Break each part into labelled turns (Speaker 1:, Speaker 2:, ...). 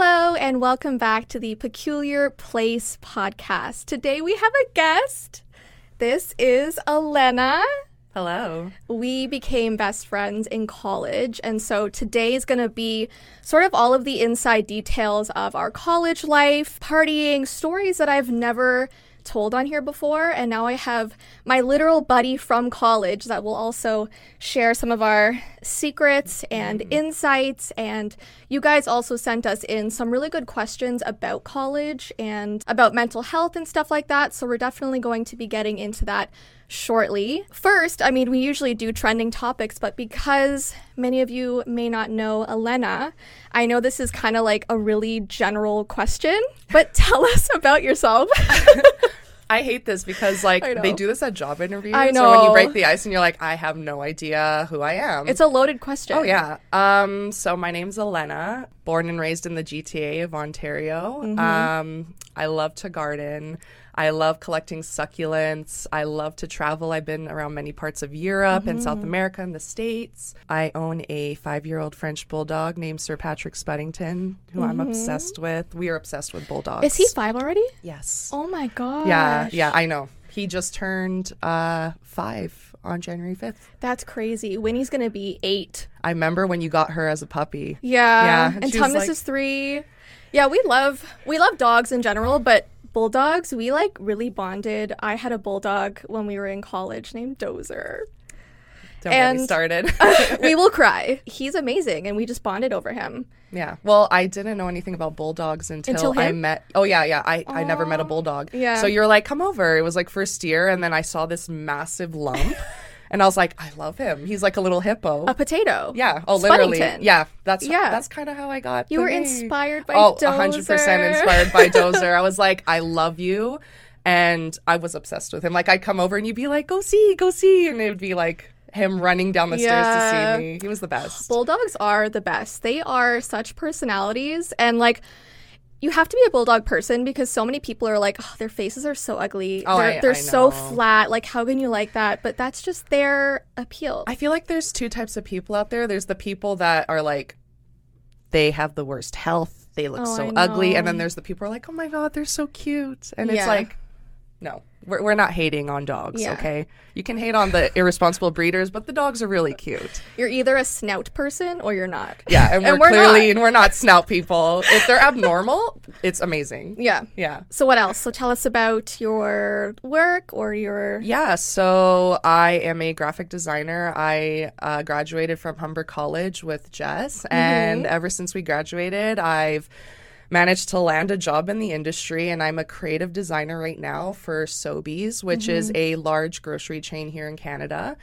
Speaker 1: Hello, and welcome back to the Peculiar Place podcast. Today we have a guest. This is Elena.
Speaker 2: Hello.
Speaker 1: We became best friends in college, and so today is going to be sort of all of the inside details of our college life, partying, stories that I've never told on here before. And now I have my literal buddy from college that will also share some of our secrets and mm. insights. And you guys also sent us in some really good questions about college and about mental health and stuff like that. So we're definitely going to be getting into that shortly. First, I mean, we usually do trending topics, but because many of you may not know Elena, I know this is kind of like a really general question, but tell us about yourself.
Speaker 2: I hate this because like they do this at job interviews.
Speaker 1: I
Speaker 2: know. when you break the ice and you're like, I have no idea who I am.
Speaker 1: it's a loaded question.
Speaker 2: oh yeah. Um. So my name's Elena. Born and raised in the GTA of Ontario.
Speaker 1: Mm-hmm.
Speaker 2: Um. I love to garden. I love collecting succulents. I love to travel. I've been around many parts of Europe and
Speaker 1: Mm-hmm.
Speaker 2: South America and the States. I own a five-year-old French bulldog named Sir Patrick Spuddington, who I'm obsessed with. We are obsessed with bulldogs.
Speaker 1: Mm-hmm. Is he five already?
Speaker 2: Yes.
Speaker 1: Oh my god.
Speaker 2: Yeah, yeah, I know. He just turned uh, five on January 5th.
Speaker 1: That's crazy. Winnie's gonna be eight.
Speaker 2: I remember when you got her as a puppy.
Speaker 1: Yeah.
Speaker 2: Yeah,
Speaker 1: And Thomas
Speaker 2: like-
Speaker 1: is three. Yeah, we love we love dogs in general, but bulldogs, we like really bonded. I had a bulldog when we were in college named Dozer.
Speaker 2: Don't get me
Speaker 1: And-
Speaker 2: started.
Speaker 1: we will cry. He's amazing and we just bonded over him.
Speaker 2: yeah. Well, I didn't know anything about bulldogs until,
Speaker 1: Until
Speaker 2: I met. Oh, yeah, yeah. I, I never met a oh, bulldog.
Speaker 1: Yeah.
Speaker 2: So you're like, come over. It was like first year. And then I saw this massive lump. And I was like, I love him. He's like a little hippo.
Speaker 1: A potato.
Speaker 2: yeah. Oh, literally. Yeah. That's
Speaker 1: Yeah.
Speaker 2: that's kind of how I got.
Speaker 1: You were
Speaker 2: name.
Speaker 1: inspired by
Speaker 2: oh,
Speaker 1: Dozer.
Speaker 2: 100% inspired by Dozer. I was like, I love you. And I was obsessed with him. Like, I'd come over and you'd be like, go see, go see. And it would be like him running down the
Speaker 1: Yeah.
Speaker 2: stairs to see me. He was the best.
Speaker 1: Bulldogs are the best. They are such personalities and like you have to be a bulldog person because so many people are like, oh, their faces are so ugly.
Speaker 2: Oh,
Speaker 1: they're
Speaker 2: I-
Speaker 1: they're
Speaker 2: I
Speaker 1: so flat. Like, how can you like that? But that's just their appeal.
Speaker 2: I feel like there's two types of people out there. There's the people that are like, they have the worst health. They look
Speaker 1: Oh,
Speaker 2: so ugly. And then there's the people who are like, oh my God, they're so cute. And
Speaker 1: Yeah.
Speaker 2: it's like, no, we're, we're not hating on dogs,
Speaker 1: Yeah.
Speaker 2: okay? You can hate on the irresponsible breeders, but the dogs are really cute.
Speaker 1: You're either a snout person or you're not.
Speaker 2: Yeah, and we're,
Speaker 1: we're
Speaker 2: clearly,
Speaker 1: not.
Speaker 2: and we're not snout people. If they're abnormal, it's amazing.
Speaker 1: Yeah.
Speaker 2: Yeah.
Speaker 1: So what else? So tell us about your work or your
Speaker 2: Yeah, so I am a graphic designer. I uh, graduated from Humber College with Jess, and ever since we graduated, I've managed to land a job in the industry, and I'm a creative designer right now for Sobeys, which is mm-hmm. a large grocery chain here in Canada.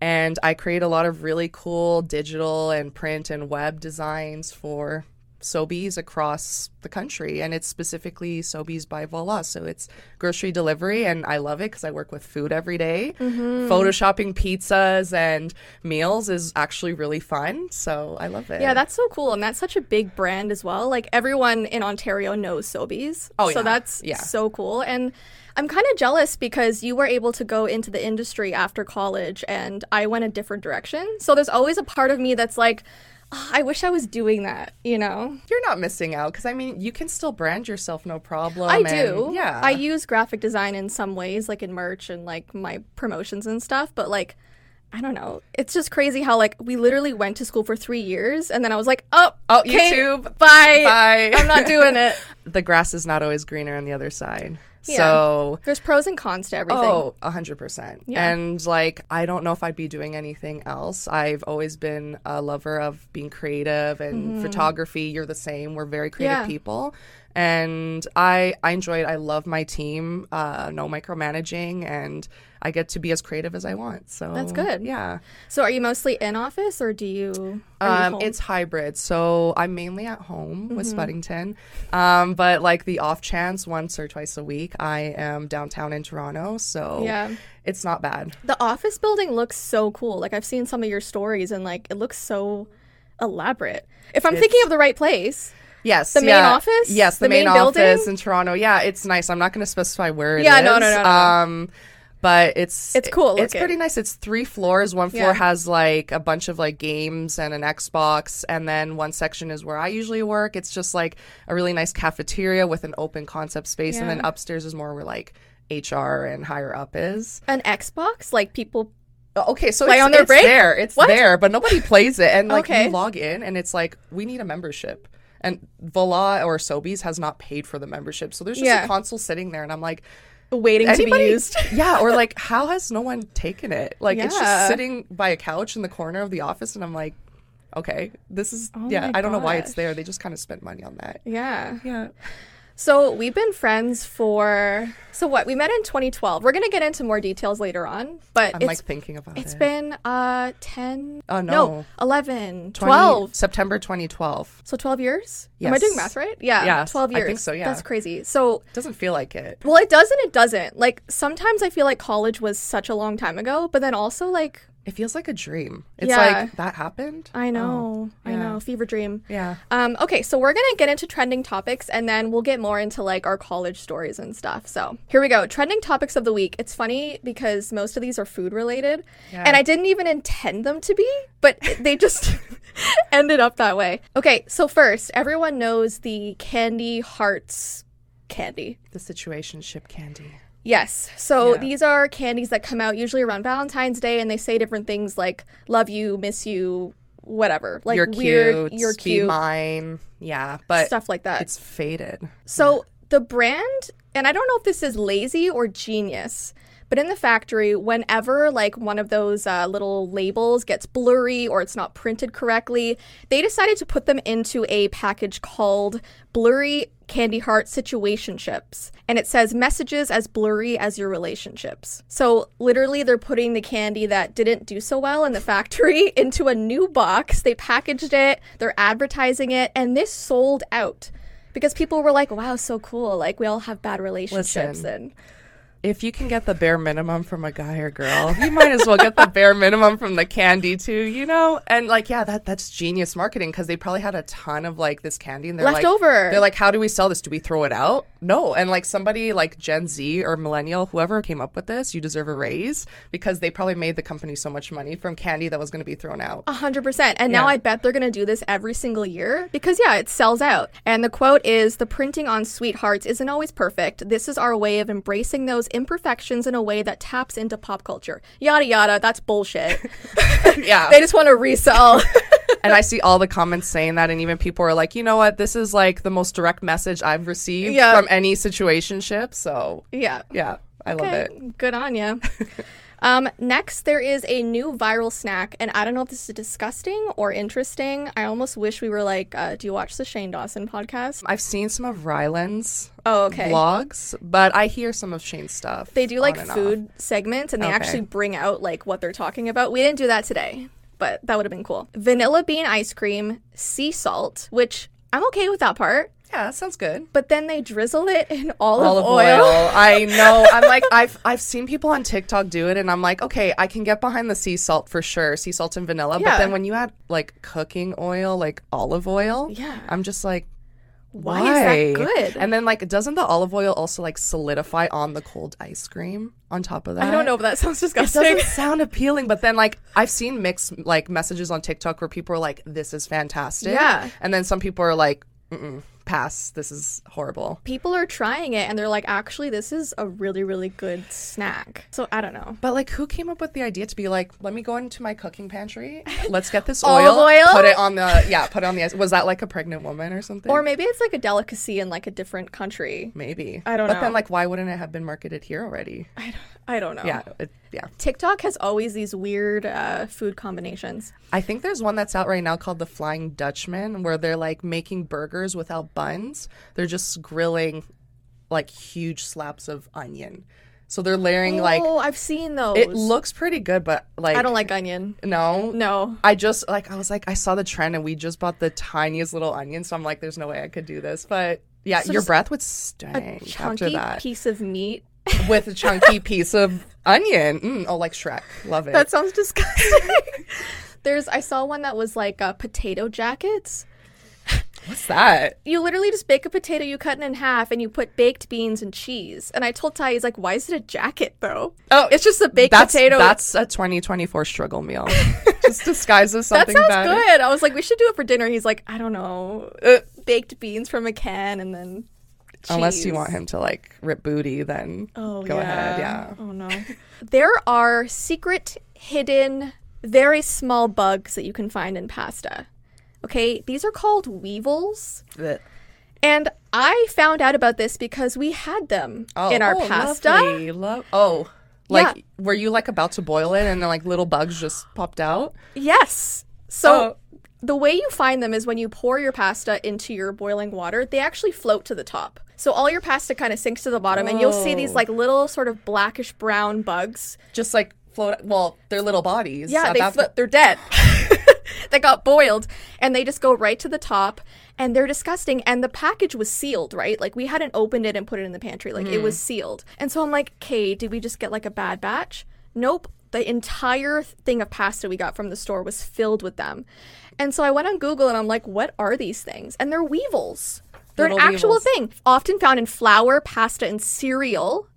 Speaker 2: And I create a lot of really cool digital and print and web designs for Sobeys across the country, and it's specifically Sobeys by Voila. So it's grocery delivery, and I love it because I work with food every day. Mm-hmm. Photoshopping pizzas and meals is actually really fun, so I love it.
Speaker 1: Yeah, that's so cool. And that's such a big brand as well. Like everyone in Ontario knows Sobeys.
Speaker 2: Oh,
Speaker 1: So
Speaker 2: yeah.
Speaker 1: that's
Speaker 2: Yeah.
Speaker 1: so cool. And I'm kind of jealous because you were able to go into the industry after college and I went a different direction. So there's always a part of me that's like, "Ah, I wish I was doing that, you know?
Speaker 2: you're not missing out because I mean you can still brand yourself, no problem.
Speaker 1: I
Speaker 2: and-
Speaker 1: do.
Speaker 2: yeah.
Speaker 1: I use graphic design in some ways, like in merch and like my promotions and stuff, but like, I don't know. It's just crazy how like we literally went to school for three years and then I was like, oh,
Speaker 2: Oh, YouTube.
Speaker 1: bye.
Speaker 2: Bye.
Speaker 1: I'm not doing it.
Speaker 2: the grass is not always greener on the other side.
Speaker 1: Yeah.
Speaker 2: So
Speaker 1: There's pros and cons to everything.
Speaker 2: Oh, a hundred percent.
Speaker 1: Yeah.
Speaker 2: And like, I don't know if I'd be doing anything else. I've always been a lover of being creative and photography. You're the same. We're very creative.
Speaker 1: Yeah.
Speaker 2: people. And I, I enjoy it. I love my team. Uh, no micromanaging, and I get to be as creative as I want. So
Speaker 1: That's good.
Speaker 2: Yeah.
Speaker 1: So are you mostly in office or do you?
Speaker 2: Um, it's hybrid. So I'm mainly at home with
Speaker 1: Mm-hmm.
Speaker 2: Spuddington. Um, but like the off chance, once or twice a week, I am downtown in Toronto. So
Speaker 1: Yeah.
Speaker 2: it's not bad.
Speaker 1: the office building looks so cool. Like I've seen some of your stories and like it looks so elaborate. If I'm thinking of the right place.
Speaker 2: Yes.
Speaker 1: The main
Speaker 2: yeah.
Speaker 1: office?
Speaker 2: Yes, the,
Speaker 1: The
Speaker 2: main,
Speaker 1: main building?
Speaker 2: office in Toronto. Yeah, it's nice. I'm not going to specify where it is.
Speaker 1: Yeah, no, no, no, no.
Speaker 2: Um, but it's
Speaker 1: It's cool
Speaker 2: It's pretty nice. It's three floors. One floor
Speaker 1: Yeah.
Speaker 2: has like a bunch of like games and an Xbox, and then one section is where I usually work. It's just like a really nice cafeteria with an open concept space, and then upstairs is more where like HR and higher up is.
Speaker 1: An Xbox, like people.
Speaker 2: Oh, Okay, so
Speaker 1: Play
Speaker 2: it's,
Speaker 1: on their
Speaker 2: it's
Speaker 1: break?
Speaker 2: there. It's
Speaker 1: What?
Speaker 2: there, but nobody plays it. And like
Speaker 1: Okay.
Speaker 2: you log in, and it's like we need a membership. And Voila or Sobeys has not paid for the membership, so there's just
Speaker 1: Yeah.
Speaker 2: a console sitting there, and I'm like,
Speaker 1: Waiting to be used.
Speaker 2: yeah, or like, how has no one taken it? Like, it's
Speaker 1: Yeah.
Speaker 2: just sitting by a couch in the corner of the office, and I'm like, okay, this is oh yeah.
Speaker 1: Oh my
Speaker 2: I don't know why it's there. They just kind of spent money on that.
Speaker 1: Yeah.
Speaker 2: Yeah,
Speaker 1: So we've been friends for so what? We met in 2012. We're gonna get into more details later on, but
Speaker 2: I'm
Speaker 1: it's
Speaker 2: like thinking about
Speaker 1: it's
Speaker 2: it.
Speaker 1: It's been uh 10
Speaker 2: Oh, no.
Speaker 1: no 11
Speaker 2: 20
Speaker 1: 12
Speaker 2: September 2012.
Speaker 1: so 12 years am i doing math right yeah
Speaker 2: Yes,
Speaker 1: 12 years.
Speaker 2: I think so, yeah.
Speaker 1: that's crazy so
Speaker 2: Doesn't feel like it.
Speaker 1: well it does and it doesn't like sometimes i feel like college was such a long time ago but then also like
Speaker 2: It feels like a dream. It's
Speaker 1: Yeah.
Speaker 2: like that happened.
Speaker 1: i know i
Speaker 2: yeah.
Speaker 1: know fever dream
Speaker 2: Yeah.
Speaker 1: Um, okay, so we're gonna get into trending topics and then we'll get more into like our college stories and stuff. So here we go. Trending topics of the week. It's funny because most of these are food related.
Speaker 2: Yeah.
Speaker 1: And I didn't even intend them to be, but they just ended up that way. Okay, so first, everyone knows the candy hearts candy.
Speaker 2: The situationship candy.
Speaker 1: Yes. So
Speaker 2: Yeah.
Speaker 1: these are candies that come out usually around Valentine's Day and they say different things like love you, miss you, whatever. Like
Speaker 2: you're
Speaker 1: weird,
Speaker 2: cute.
Speaker 1: you're cute,
Speaker 2: mine. Yeah, but
Speaker 1: stuff like that.
Speaker 2: it's faded.
Speaker 1: So the brand, and I don't know if this is lazy or genius, but in the factory, whenever like one of those uh, little labels gets blurry or it's not printed correctly, they decided to put them into a package called Blurry Candy Heart Situationships. And it says messages as blurry as your relationships. So literally, they're putting the candy that didn't do so well in the factory into a new box. They packaged it, they're advertising it, and this sold out because people were like, "Wow, so cool! Like we all have bad relationships."
Speaker 2: Listen.
Speaker 1: And
Speaker 2: If you can get the bare minimum from a guy or girl, you might as well get the bare minimum from the candy too, you know? And like, yeah, that that's genius marketing because they probably had a ton of like this candy and they're
Speaker 1: Left
Speaker 2: like,
Speaker 1: over.
Speaker 2: They're like, how do we sell this? Do we throw it out? No. And like somebody like Gen Z or millennial, whoever came up with this, you deserve a raise because they probably made the company so much money from candy that was going to be thrown out.
Speaker 1: A hundred percent. And now I bet they're gonna do this every single year because yeah, it sells out. And the quote is the printing on sweethearts isn't always perfect. This is our way of embracing those imperfections in a way that taps into pop culture. Yada yada, that's bullshit.
Speaker 2: yeah.
Speaker 1: they just want to resell.
Speaker 2: and I see all the comments saying that, and even people are like, you know what, this is like the most direct message I've received
Speaker 1: Yeah.
Speaker 2: from any situationship. So
Speaker 1: yeah.
Speaker 2: yeah, I love it.
Speaker 1: Good on you. um, next, there is a new viral snack, and I don't know if this is disgusting or interesting. I almost wish we were like, uh, do you watch the Shane Dawson podcast?
Speaker 2: I've seen some of Ryland's
Speaker 1: Oh, okay.
Speaker 2: vlogs, but I hear some of Shane's stuff.
Speaker 1: They do like
Speaker 2: and off.
Speaker 1: food segments, and they
Speaker 2: Okay.
Speaker 1: actually bring out like what they're talking about. We didn't do that today, but that would have been cool. Vanilla bean ice cream, sea salt, which I'm okay with that part.
Speaker 2: Yeah, that sounds good.
Speaker 1: But then they drizzle it in olive,
Speaker 2: Olive
Speaker 1: oil.
Speaker 2: oil. I know. I'm like I've I've seen people on TikTok do it and I'm like, okay, I can get behind the sea salt for sure, sea salt and vanilla.
Speaker 1: Yeah.
Speaker 2: But then when you add like cooking oil, like olive oil,
Speaker 1: Yeah.
Speaker 2: I'm just like
Speaker 1: Why
Speaker 2: why,
Speaker 1: is that good?
Speaker 2: And then like doesn't the olive oil also like solidify on the cold ice cream on top of that?
Speaker 1: I don't know, but that sounds disgusting.
Speaker 2: It doesn't sound appealing, but then like I've seen mixed like messages on TikTok where people are like, "This is fantastic,"
Speaker 1: Yeah.
Speaker 2: and then some people are like, Mm-mm, "Pass, this is horrible."
Speaker 1: People are trying it, and they're like, actually, this is a really, really good snack. So I don't know.
Speaker 2: But like, who came up with the idea to be like, "Let me go into my cooking pantry, let's get this oil,
Speaker 1: oil?
Speaker 2: put it on the yeah, put it on the ice." Was that like a pregnant woman or something?
Speaker 1: Or maybe it's like a delicacy in like a different country.
Speaker 2: maybe
Speaker 1: I don't
Speaker 2: But
Speaker 1: know.
Speaker 2: But then like, why wouldn't it have been marketed here already?
Speaker 1: I don't, I don't know.
Speaker 2: Yeah, it, yeah.
Speaker 1: TikTok has always these weird uh, food combinations.
Speaker 2: I think there's one that's out right now called the Flying Dutchman, where they're like making burgers without buns. They're just grilling like huge slabs of onion. So they're layering like
Speaker 1: oh, I've seen those.
Speaker 2: it looks pretty good, but like
Speaker 1: I don't like onion.
Speaker 2: no.
Speaker 1: No.
Speaker 2: I just like I was like I saw the trend and we just bought the tiniest little onion, so I'm like, there's no way I could do this. But yeah,
Speaker 1: So
Speaker 2: your breath would stink after
Speaker 1: Chunky
Speaker 2: that
Speaker 1: piece of meat.
Speaker 2: With a chunky piece of onion. Mm, oh, like Shrek, love it.
Speaker 1: That sounds disgusting. There's I saw one that was like uh, potato jackets.
Speaker 2: What's that?
Speaker 1: You literally just bake a potato, you cut it in half, and you put baked beans and cheese. And I told Ty, he's like, "Why is it a jacket though?
Speaker 2: Oh,
Speaker 1: it's just a baked
Speaker 2: That's
Speaker 1: potato."
Speaker 2: that's a 2024 struggle meal. Just disguises something That
Speaker 1: sounds
Speaker 2: better.
Speaker 1: good. I was like, we should do it for dinner. He's like, I don't know, uh, baked beans from a can, and then
Speaker 2: Unless you want him to like rip booty, then
Speaker 1: Oh,
Speaker 2: go ahead. Yeah.
Speaker 1: Oh no. there are secret, hidden, very small bugs that you can find in pasta. Okay, these are called weevils. And I found out about this because we had them in our
Speaker 2: oh,
Speaker 1: pasta.
Speaker 2: lovely. Lo- oh, like
Speaker 1: Yeah.
Speaker 2: were you like about to boil it and then like little bugs just popped out?
Speaker 1: Yes. So
Speaker 2: Oh.
Speaker 1: The way you find them is when you pour your pasta into your boiling water, they actually float to the top. So all your pasta kind of sinks to the bottom, and you'll see these like little sort of blackish brown bugs.
Speaker 2: Just like float. Well, they're little bodies.
Speaker 1: Yeah, they
Speaker 2: po-
Speaker 1: they're dead. they got boiled, and they just go right to the top, and they're disgusting. And the package was sealed, right? Like we hadn't opened it and put it in the pantry. Like it was hmm. sealed. And so I'm like, okay, did we just get like a bad batch? Nope. The entire thing of pasta we got from the store was filled with them. And so I went on Google and I'm like, what are these things? And they're weevils. They're
Speaker 2: Little
Speaker 1: an actual
Speaker 2: weevils.
Speaker 1: thing, often found in flour, pasta, and cereal.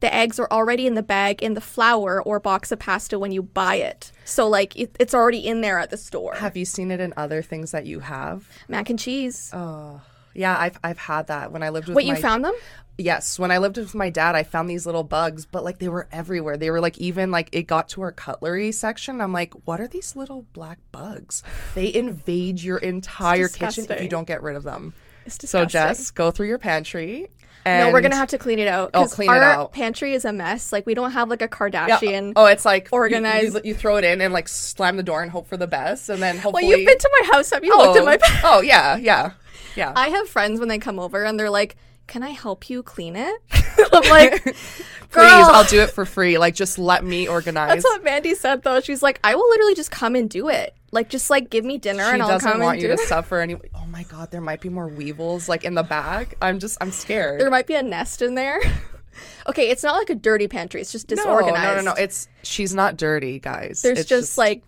Speaker 1: The eggs are already in the bag in the flour or box of pasta when you buy it. So, like, it, it's already in there at the store.
Speaker 2: Have you seen it in other things that you have?
Speaker 1: Mac and cheese.
Speaker 2: Oh, yeah. I've I've had that when I lived with.
Speaker 1: Wait,
Speaker 2: my,
Speaker 1: you found them?
Speaker 2: Yes, when I lived with my dad, I found these little bugs, but like they were everywhere. They were like even like it got to our cutlery section. I'm like, what are these little black bugs? They invade your entire kitchen if you don't get rid of them.
Speaker 1: It's
Speaker 2: So. Jess, go through your pantry. And
Speaker 1: no, we're gonna have to clean it out.
Speaker 2: Oh, clean it
Speaker 1: our
Speaker 2: out.
Speaker 1: pantry is a mess. Like, we don't have like a
Speaker 2: Yeah.
Speaker 1: Kardashian.
Speaker 2: Oh, it's like
Speaker 1: organized-
Speaker 2: You, you throw it in and like slam the door and hope for the best, and then hopefully.
Speaker 1: well, you've been to my house. Have you
Speaker 2: oh,
Speaker 1: looked at my?
Speaker 2: oh yeah, yeah, yeah.
Speaker 1: I have friends when they come over and they're like, "Can I help you clean it?" I'm like, "Girl."
Speaker 2: Please, I'll do it for free. Like, just let me organize.
Speaker 1: That's what Mandy said though. She's like, I will literally just come and do it. Like just like give me dinner
Speaker 2: she
Speaker 1: and I'll come.
Speaker 2: doesn't want
Speaker 1: and
Speaker 2: you
Speaker 1: do
Speaker 2: to
Speaker 1: it.
Speaker 2: suffer any oh my god there might be more weevils like in the bag i'm just i'm scared
Speaker 1: There might be a nest in there. okay, it's not like a dirty pantry. It's just disorganized.
Speaker 2: no no no it's she's not dirty guys
Speaker 1: There's
Speaker 2: It's
Speaker 1: just, like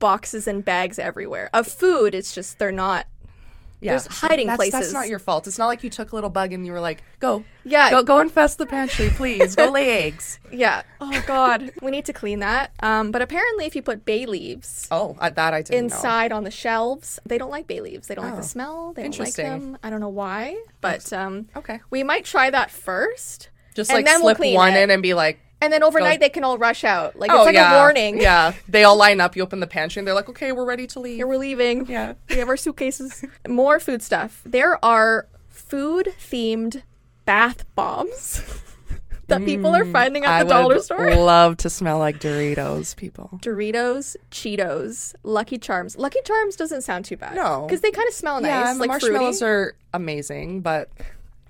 Speaker 1: boxes and bags everywhere of food. It's just they're not.
Speaker 2: Yeah.
Speaker 1: there's hiding
Speaker 2: that's,
Speaker 1: places.
Speaker 2: that's not your fault it's not like you took a little bug and you were like go
Speaker 1: Yeah.
Speaker 2: go go infest the pantry please go lay eggs
Speaker 1: Yeah. Oh God, we need to clean that. Um, but apparently, if you put bay leaves
Speaker 2: oh I, that i didn't know
Speaker 1: inside on the shelves, they don't like bay leaves. They don't like
Speaker 2: Oh,
Speaker 1: the smell. They don't like
Speaker 2: interesting.
Speaker 1: them. I don't know why, but um,
Speaker 2: okay
Speaker 1: we might try that first.
Speaker 2: just
Speaker 1: And
Speaker 2: like
Speaker 1: then we'll
Speaker 2: slip
Speaker 1: clean
Speaker 2: one
Speaker 1: it.
Speaker 2: in and be like
Speaker 1: And then overnight, they can all rush out. Like it's
Speaker 2: oh
Speaker 1: like
Speaker 2: yeah
Speaker 1: a warning.
Speaker 2: yeah they all line up you open the pantry and they're like okay we're ready to leave
Speaker 1: Here we're leaving.
Speaker 2: Yeah.
Speaker 1: We have our suitcases. More food stuff. There are food themed bath bombs that people are finding at
Speaker 2: Mm, I
Speaker 1: the dollar store.
Speaker 2: love to smell like Doritos, people.
Speaker 1: Doritos, Cheetos, Lucky Charms. Lucky Charms doesn't sound too bad.
Speaker 2: No.
Speaker 1: Because they kind of smell nice.
Speaker 2: Yeah,
Speaker 1: like
Speaker 2: marshmallows
Speaker 1: fruity.
Speaker 2: are amazing, but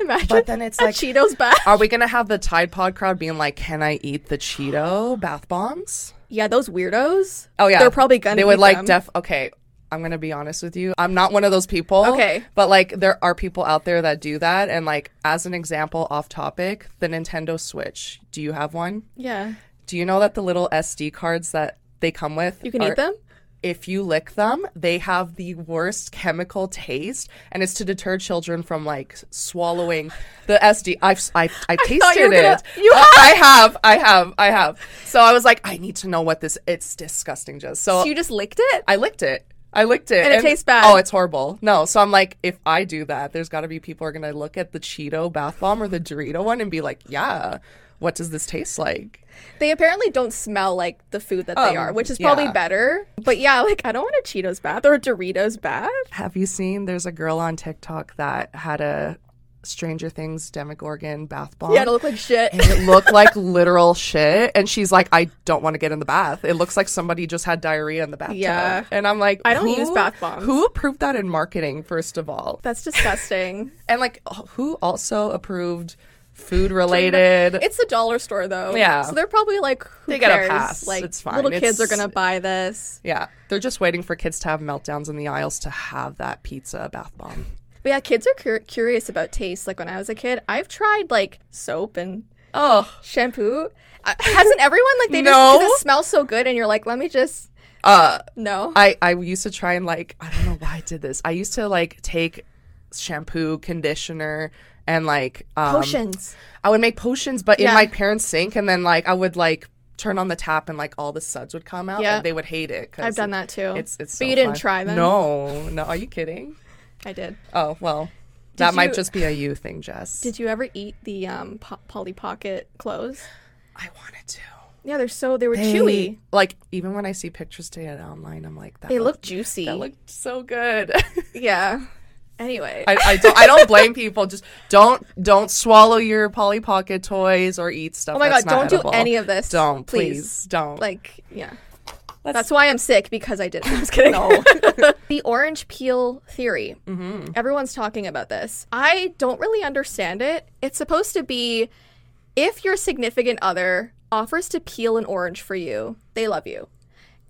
Speaker 1: Imagine
Speaker 2: but then it's
Speaker 1: a
Speaker 2: like-
Speaker 1: Cheetos bath.
Speaker 2: are we gonna have the Tide Pod crowd being like, "Can I eat the Cheeto bath bombs?"
Speaker 1: yeah, those weirdos.
Speaker 2: Oh yeah,
Speaker 1: They're probably gonna
Speaker 2: They would like
Speaker 1: them.
Speaker 2: def. Okay, I'm gonna be honest with you. I'm not one of those people.
Speaker 1: Okay.
Speaker 2: but like there are people out there that do that, and like as an example, off topic, the Nintendo Switch. Do you have one?
Speaker 1: Yeah.
Speaker 2: Do you know that the little SD cards that they come with?
Speaker 1: You can
Speaker 2: are-
Speaker 1: eat them?
Speaker 2: If you lick them, they have the worst chemical taste, and it's to deter children from like swallowing the SD. I've I've, I've
Speaker 1: you
Speaker 2: tasted
Speaker 1: gonna-
Speaker 2: it.
Speaker 1: you
Speaker 2: Uh, I have, I have, I have. So I was like, I need to know what this. It's disgusting, just so.
Speaker 1: So you just licked it?
Speaker 2: I licked it. I licked it,
Speaker 1: And it tastes bad.
Speaker 2: Oh, it's horrible. No, so I'm like, if I do that, there's got to be people are gonna look at the Cheeto bath bomb or the Dorito one and be like, yeah, what does this taste like?
Speaker 1: They apparently don't smell like the food that they
Speaker 2: Um,
Speaker 1: are, which is probably
Speaker 2: yeah.
Speaker 1: better. But yeah, like I don't want a Cheetos bath or a Doritos bath.
Speaker 2: Have you seen? There's a girl on TikTok that had a Stranger Things Demogorgon bath bomb.
Speaker 1: Yeah, to look like shit.
Speaker 2: and it looked like literal shit. And she's like, I don't want to get in the bath. It looks like somebody just had diarrhea in the bathtub.
Speaker 1: Yeah.
Speaker 2: And I'm like,
Speaker 1: I don't
Speaker 2: who-
Speaker 1: use bath bombs.
Speaker 2: Who approved that in marketing, first of all?
Speaker 1: That's disgusting.
Speaker 2: And like, who also approved food related?
Speaker 1: it's a dollar store though.
Speaker 2: Yeah.
Speaker 1: So they're probably like, who
Speaker 2: They get a
Speaker 1: cares?
Speaker 2: pass.
Speaker 1: Like
Speaker 2: It's fine.
Speaker 1: little kids are gonna buy this.
Speaker 2: yeah. They're just waiting for kids to have meltdowns in the aisles to have that pizza bath bomb.
Speaker 1: But yeah, kids are cur- curious about taste. Like when I was a kid, I've tried like soap and
Speaker 2: Oh.
Speaker 1: shampoo. Uh, hasn't everyone like they
Speaker 2: No.
Speaker 1: just it smells so good and you're like, let me just
Speaker 2: Uh,
Speaker 1: no.
Speaker 2: I, I used to try and like I don't know why I did this. I used to like take shampoo, conditioner, and like um,
Speaker 1: Potions.
Speaker 2: I would make potions, but in my parents' sink, and then like I would like turn on the tap, and like all the suds would come out.
Speaker 1: Yeah.
Speaker 2: and they would hate it. 'cause
Speaker 1: I've done that too.
Speaker 2: It's it's.
Speaker 1: But you didn't
Speaker 2: fun.
Speaker 1: try them?
Speaker 2: No, no. Are you kidding?
Speaker 1: I did.
Speaker 2: Oh well, that
Speaker 1: you-
Speaker 2: might just be a you thing, Jess.
Speaker 1: Did you ever eat the um, po- Polly Pocket clothes?
Speaker 2: I wanted to.
Speaker 1: Yeah, they're so they were chewy.
Speaker 2: Like even when I see pictures today online, I'm like, that
Speaker 1: They
Speaker 2: look
Speaker 1: look juicy.
Speaker 2: that looked so good.
Speaker 1: yeah. Anyway,
Speaker 2: I, I don't I don't blame people. Just don't don't swallow your Polly Pocket toys or eat stuff.
Speaker 1: oh my
Speaker 2: that's
Speaker 1: god,
Speaker 2: not
Speaker 1: don't do any of this.
Speaker 2: Don't
Speaker 1: please.
Speaker 2: please, don't.
Speaker 1: Like, yeah.
Speaker 2: Let's-
Speaker 1: That's why I'm sick because I did. I'm just kidding.
Speaker 2: No.
Speaker 1: the orange peel theory. Mm-hmm. Everyone's talking about this. I don't really understand it. It's supposed to be if your significant other offers to peel an orange for you, they love you.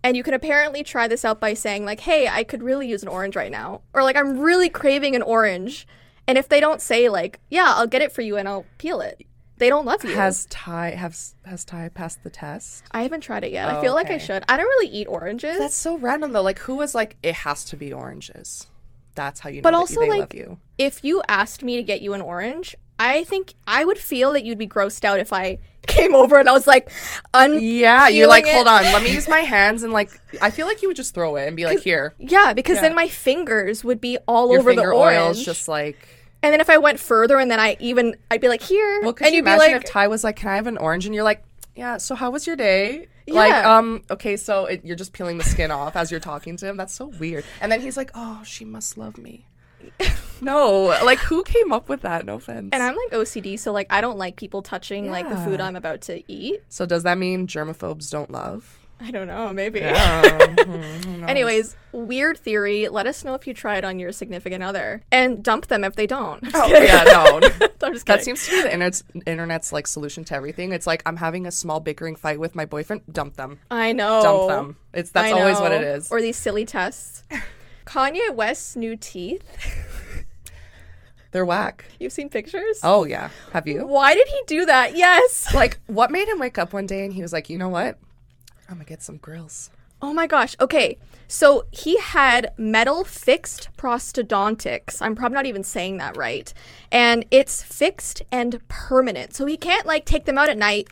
Speaker 1: And you can apparently try this out by saying, like, hey, I could really use an orange right now. Or, like, I'm really craving an orange. And if they don't say, like, yeah, I'll get it for you and I'll peel it, they don't love you.
Speaker 2: has Ty has has Ty passed the test?
Speaker 1: I haven't tried it yet. I
Speaker 2: Oh,
Speaker 1: feel like I should. I don't really eat oranges.
Speaker 2: That's so random though. Like who was like it has to be oranges. That's how you know
Speaker 1: But also,
Speaker 2: they
Speaker 1: like,
Speaker 2: love you.
Speaker 1: if you asked me to get you an orange, I think I would feel that you'd be grossed out if I came over and I was like, un-
Speaker 2: Yeah, you're like,
Speaker 1: peeling
Speaker 2: hold on, let me use my hands and like I feel like you would just throw it and be like, here.
Speaker 1: yeah, because
Speaker 2: Yeah.
Speaker 1: then my fingers would be all
Speaker 2: Your
Speaker 1: over the
Speaker 2: finger
Speaker 1: orange.
Speaker 2: oil's just like
Speaker 1: and then if I went further and then I even, I'd be like, here,
Speaker 2: Well, could
Speaker 1: and
Speaker 2: you
Speaker 1: you'd be
Speaker 2: imagine
Speaker 1: like,
Speaker 2: if Ty was like, "Can I have an orange?" and you're like, "Yeah." So how was your day? Like, um, okay, so it, you're just peeling the skin off as you're talking to him. That's so weird. And then he's like, "Oh, she must love me." no, like who came up with that? No offense.
Speaker 1: and I'm like OCD, so like I don't like people touching like the food I'm about to eat.
Speaker 2: so does that mean germaphobes don't love?
Speaker 1: I don't know, maybe.
Speaker 2: Yeah.
Speaker 1: Hmm, Anyways, weird theory. Let us know if you try it on your significant other, and dump them if they don't.
Speaker 2: Oh, yeah, no.
Speaker 1: I'm just kidding.
Speaker 2: That seems to be the internet's, internet's like solution to everything. It's like I'm having a small bickering fight with my boyfriend. Dump them.
Speaker 1: I know.
Speaker 2: Dump them. It's that's always what it is.
Speaker 1: Or these silly tests. Kanye West's new teeth.
Speaker 2: They're whack.
Speaker 1: You've seen pictures?
Speaker 2: Oh yeah. Have you?
Speaker 1: Why did he do that? Yes.
Speaker 2: like what made him wake up one day and he was like, you know what? I'm gonna get some grills.
Speaker 1: Oh my gosh. Okay. So he had metal fixed prosthodontics. I'm probably not even saying that right. And it's fixed and permanent. So he can't like take them out at night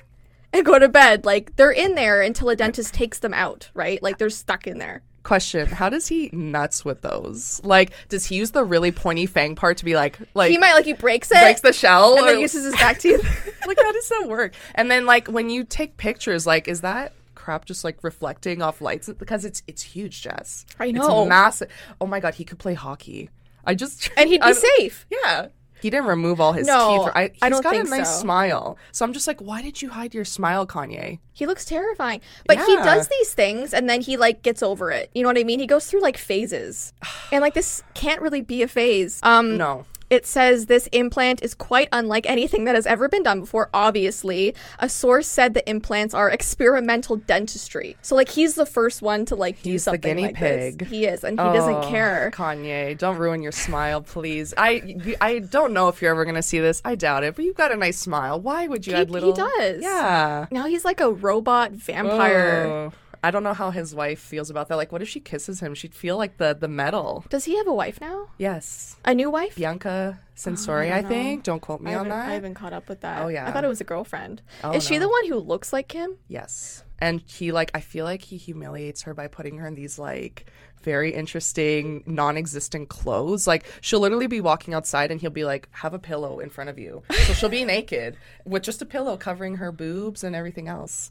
Speaker 1: and go to bed. Like they're in there until a dentist takes them out, right? Like they're stuck in there.
Speaker 2: Question: How does he nuts with those? Like, does he use the really pointy fang part to be like, like
Speaker 1: He might like he breaks it
Speaker 2: breaks the shell,
Speaker 1: and then uses his back teeth.
Speaker 2: like how does that work? And then like when you take pictures, like is that crap just like reflecting off lights because it's it's huge, Jess.
Speaker 1: I know.
Speaker 2: it's massive. Oh my god, he could play hockey. I just
Speaker 1: and he'd be
Speaker 2: I'm-
Speaker 1: safe.
Speaker 2: Yeah. He didn't remove all his
Speaker 1: No,
Speaker 2: teeth. I, he's
Speaker 1: I don't
Speaker 2: got
Speaker 1: think
Speaker 2: a nice
Speaker 1: so.
Speaker 2: smile. So I'm just like, why did you hide your smile, Kanye?
Speaker 1: He looks terrifying. But he does these things and then he like gets over it. You know what I mean? He goes through like phases. And like this can't really be a phase. Um
Speaker 2: No.
Speaker 1: It says this implant is quite unlike anything that has ever been done before, obviously. A source said the implants are experimental dentistry. So like he's the first one to like do
Speaker 2: He's the
Speaker 1: something
Speaker 2: guinea
Speaker 1: like this.
Speaker 2: pig.
Speaker 1: He is, and he doesn't
Speaker 2: Oh,
Speaker 1: care.
Speaker 2: Kanye, don't ruin your smile, please. I I don't know if you're ever gonna see this. I doubt it. But you've got a nice smile. Why would you
Speaker 1: He-
Speaker 2: add little?
Speaker 1: he does.
Speaker 2: Yeah.
Speaker 1: Now he's like a robot vampire.
Speaker 2: Oh. I don't know how his wife feels about that. Like, what if she kisses him? She'd feel like the the metal.
Speaker 1: Does he have a wife now?
Speaker 2: Yes,
Speaker 1: A new wife?
Speaker 2: Bianca Censori. I,
Speaker 1: know.
Speaker 2: think. Don't quote me
Speaker 1: I
Speaker 2: on that.
Speaker 1: I haven't caught up with that.
Speaker 2: Oh, yeah.
Speaker 1: I thought it was a girlfriend.
Speaker 2: Oh,
Speaker 1: is she the one who looks like him?
Speaker 2: Yes. And he like I feel like he humiliates her by putting her in these like very interesting non-existent clothes. Like she'll literally be walking outside and he'll be like have a pillow in front of you. So she'll be naked with just a pillow covering her boobs and everything else.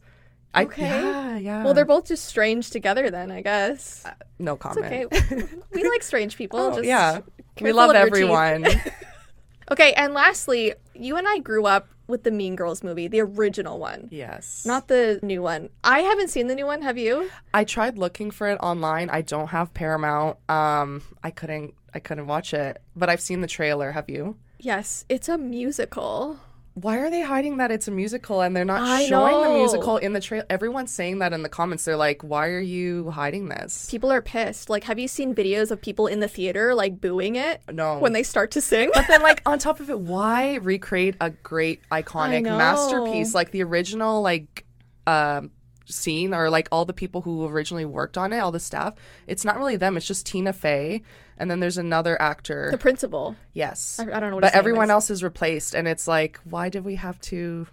Speaker 2: I,
Speaker 1: Okay.
Speaker 2: Yeah, yeah.
Speaker 1: Well, they're both just strange together then, I guess.
Speaker 2: no
Speaker 1: It's
Speaker 2: comment.
Speaker 1: okay. we like strange people.
Speaker 2: Oh,
Speaker 1: just
Speaker 2: yeah. We love
Speaker 1: of your teeth.
Speaker 2: everyone.
Speaker 1: Okay, and lastly, you and I grew up with the Mean Girls movie, the original one.
Speaker 2: yes.
Speaker 1: Not the new one. I haven't seen the new one. Have you?
Speaker 2: I tried looking for it online. I don't have Paramount. Um I couldn't I couldn't watch it. But I've seen the trailer. Have you?
Speaker 1: Yes, it's a musical.
Speaker 2: Why are they hiding that it's a musical and they're not
Speaker 1: I
Speaker 2: showing the musical in the trailer? Everyone's saying that in the comments. They're like, "Why are you hiding this?"
Speaker 1: People are pissed. Like, have you seen videos of people in the theater like booing it
Speaker 2: No.
Speaker 1: when they start to sing?
Speaker 2: but then, like on top of it, why recreate a great iconic masterpiece like the original? Like, um, scene or like all the people who originally worked on it, all the staff, it's not really them. It's just Tina Fey, and then there's another actor.
Speaker 1: The principal.
Speaker 2: yes,
Speaker 1: I, I don't know what
Speaker 2: but everyone
Speaker 1: is.
Speaker 2: else is replaced, and it's like, why did we have to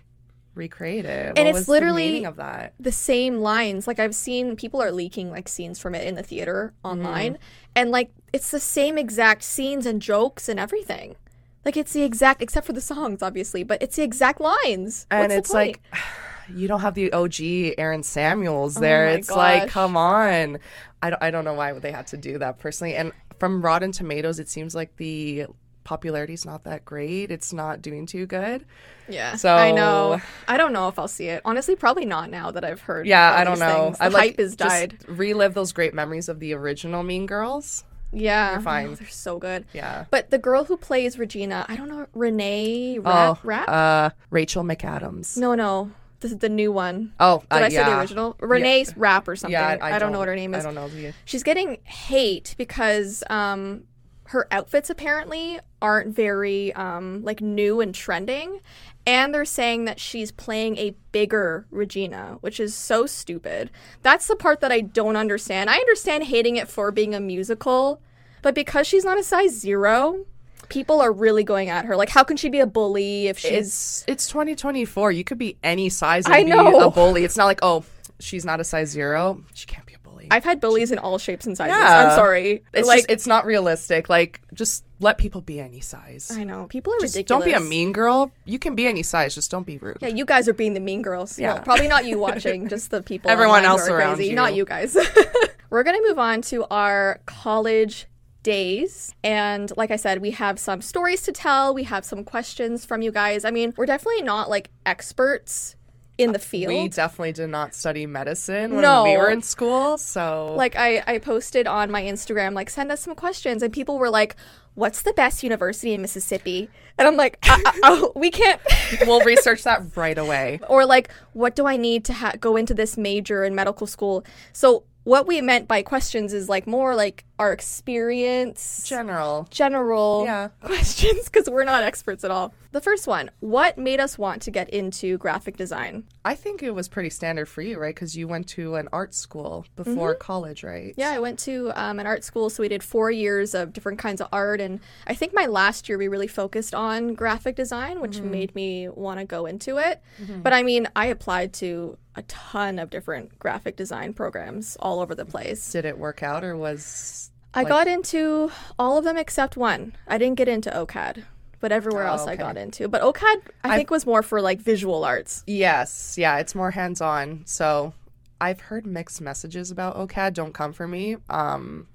Speaker 2: recreate it?
Speaker 1: And
Speaker 2: What
Speaker 1: it's
Speaker 2: was
Speaker 1: literally-
Speaker 2: the of that.
Speaker 1: the same lines. Like I've seen people are leaking like scenes from it in the theater online, mm-hmm. and like it's the same exact scenes and jokes and everything. Like it's the exact, except for the songs, obviously, but it's the exact lines.
Speaker 2: And
Speaker 1: What's
Speaker 2: it's like, you don't have the OG Aaron Samuels oh there.
Speaker 1: Oh
Speaker 2: it's like, come on. I don't, I don't know why they had to do that personally. And from Rotten Tomatoes, it seems like the popularity's not that great. It's not doing too good.
Speaker 1: yeah.
Speaker 2: so-
Speaker 1: I know. I don't know if I'll see it. Honestly, probably not now that I've heard.
Speaker 2: Yeah, I don't know. I like
Speaker 1: hype has
Speaker 2: just
Speaker 1: died.
Speaker 2: relive those great memories of the original Mean Girls.
Speaker 1: Yeah,
Speaker 2: fine.
Speaker 1: Oh, they're so good.
Speaker 2: Yeah.
Speaker 1: But the girl who plays Regina, I don't know, Renee Rapp. Rapp?
Speaker 2: uh, Rachel McAdams.
Speaker 1: no, no, this is the new one.
Speaker 2: Oh,
Speaker 1: Did
Speaker 2: uh,
Speaker 1: I say
Speaker 2: yeah.
Speaker 1: the original? Renee's Rapp or something.
Speaker 2: Yeah,
Speaker 1: I, don't know what her name is.
Speaker 2: I don't know.
Speaker 1: She's getting hate because um, her outfits apparently aren't very um, like new and trending, and they're saying that she's playing a bigger Regina, which is so stupid. That's the part that I don't understand. I understand hating it for being a musical, but because she's not a size zero. People are really going at her. Like, how can she be a bully if she's
Speaker 2: it's it's 2024. You could be any size and
Speaker 1: I
Speaker 2: be
Speaker 1: know.
Speaker 2: a bully. It's not like oh, she's not a size zero. She can't be a bully.
Speaker 1: I've had bullies in all shapes and sizes.
Speaker 2: Yeah.
Speaker 1: I'm sorry.
Speaker 2: It's
Speaker 1: like
Speaker 2: just, it's not realistic. Like just let people be any size.
Speaker 1: I know people are
Speaker 2: Just
Speaker 1: ridiculous.
Speaker 2: don't be a mean girl. You can be any size. Just don't be rude.
Speaker 1: Yeah, you guys are being the mean girls. Yeah,
Speaker 2: Yeah.
Speaker 1: probably not you watching, just the people.
Speaker 2: Everyone else
Speaker 1: are
Speaker 2: around
Speaker 1: crazy,
Speaker 2: you.
Speaker 1: not you guys. We're gonna move on to our college days, and like I said, we have some stories to tell. We have some questions from you guys. I mean, we're definitely not like experts in the field.
Speaker 2: We definitely did not study medicine when
Speaker 1: No.
Speaker 2: we were in school. So
Speaker 1: like I, I posted on my Instagram, like send us some questions, and people were like, "What's the best university in Mississippi?" And I'm like, oh, "We can't."
Speaker 2: we'll research that right away.
Speaker 1: or like what do i need to ha- go into this major in medical school so what we meant by questions is like more like our experience
Speaker 2: General.
Speaker 1: general
Speaker 2: Yeah.
Speaker 1: questions because we're not experts at all the first one what made us want to get into graphic design
Speaker 2: I think it was pretty standard for you, right? Because you went to an art school before college, right?
Speaker 1: Mm-hmm. yeah i went to um, an art school so we did four years of different kinds of art and i think my last year we really focused on graphic design which
Speaker 2: Mm-hmm.
Speaker 1: made me want to go into it but i mean i applied to a ton of different graphic design programs all over the place
Speaker 2: Did it work out or was
Speaker 1: I got into all of them except one. I didn't get into OCAD, but everywhere
Speaker 2: Oh,
Speaker 1: else I got into. But OCAD, I, think, was more for like visual arts.
Speaker 2: Yes, yeah, it's more hands on. So I've heard mixed messages about OCAD. Don't come for me. Um,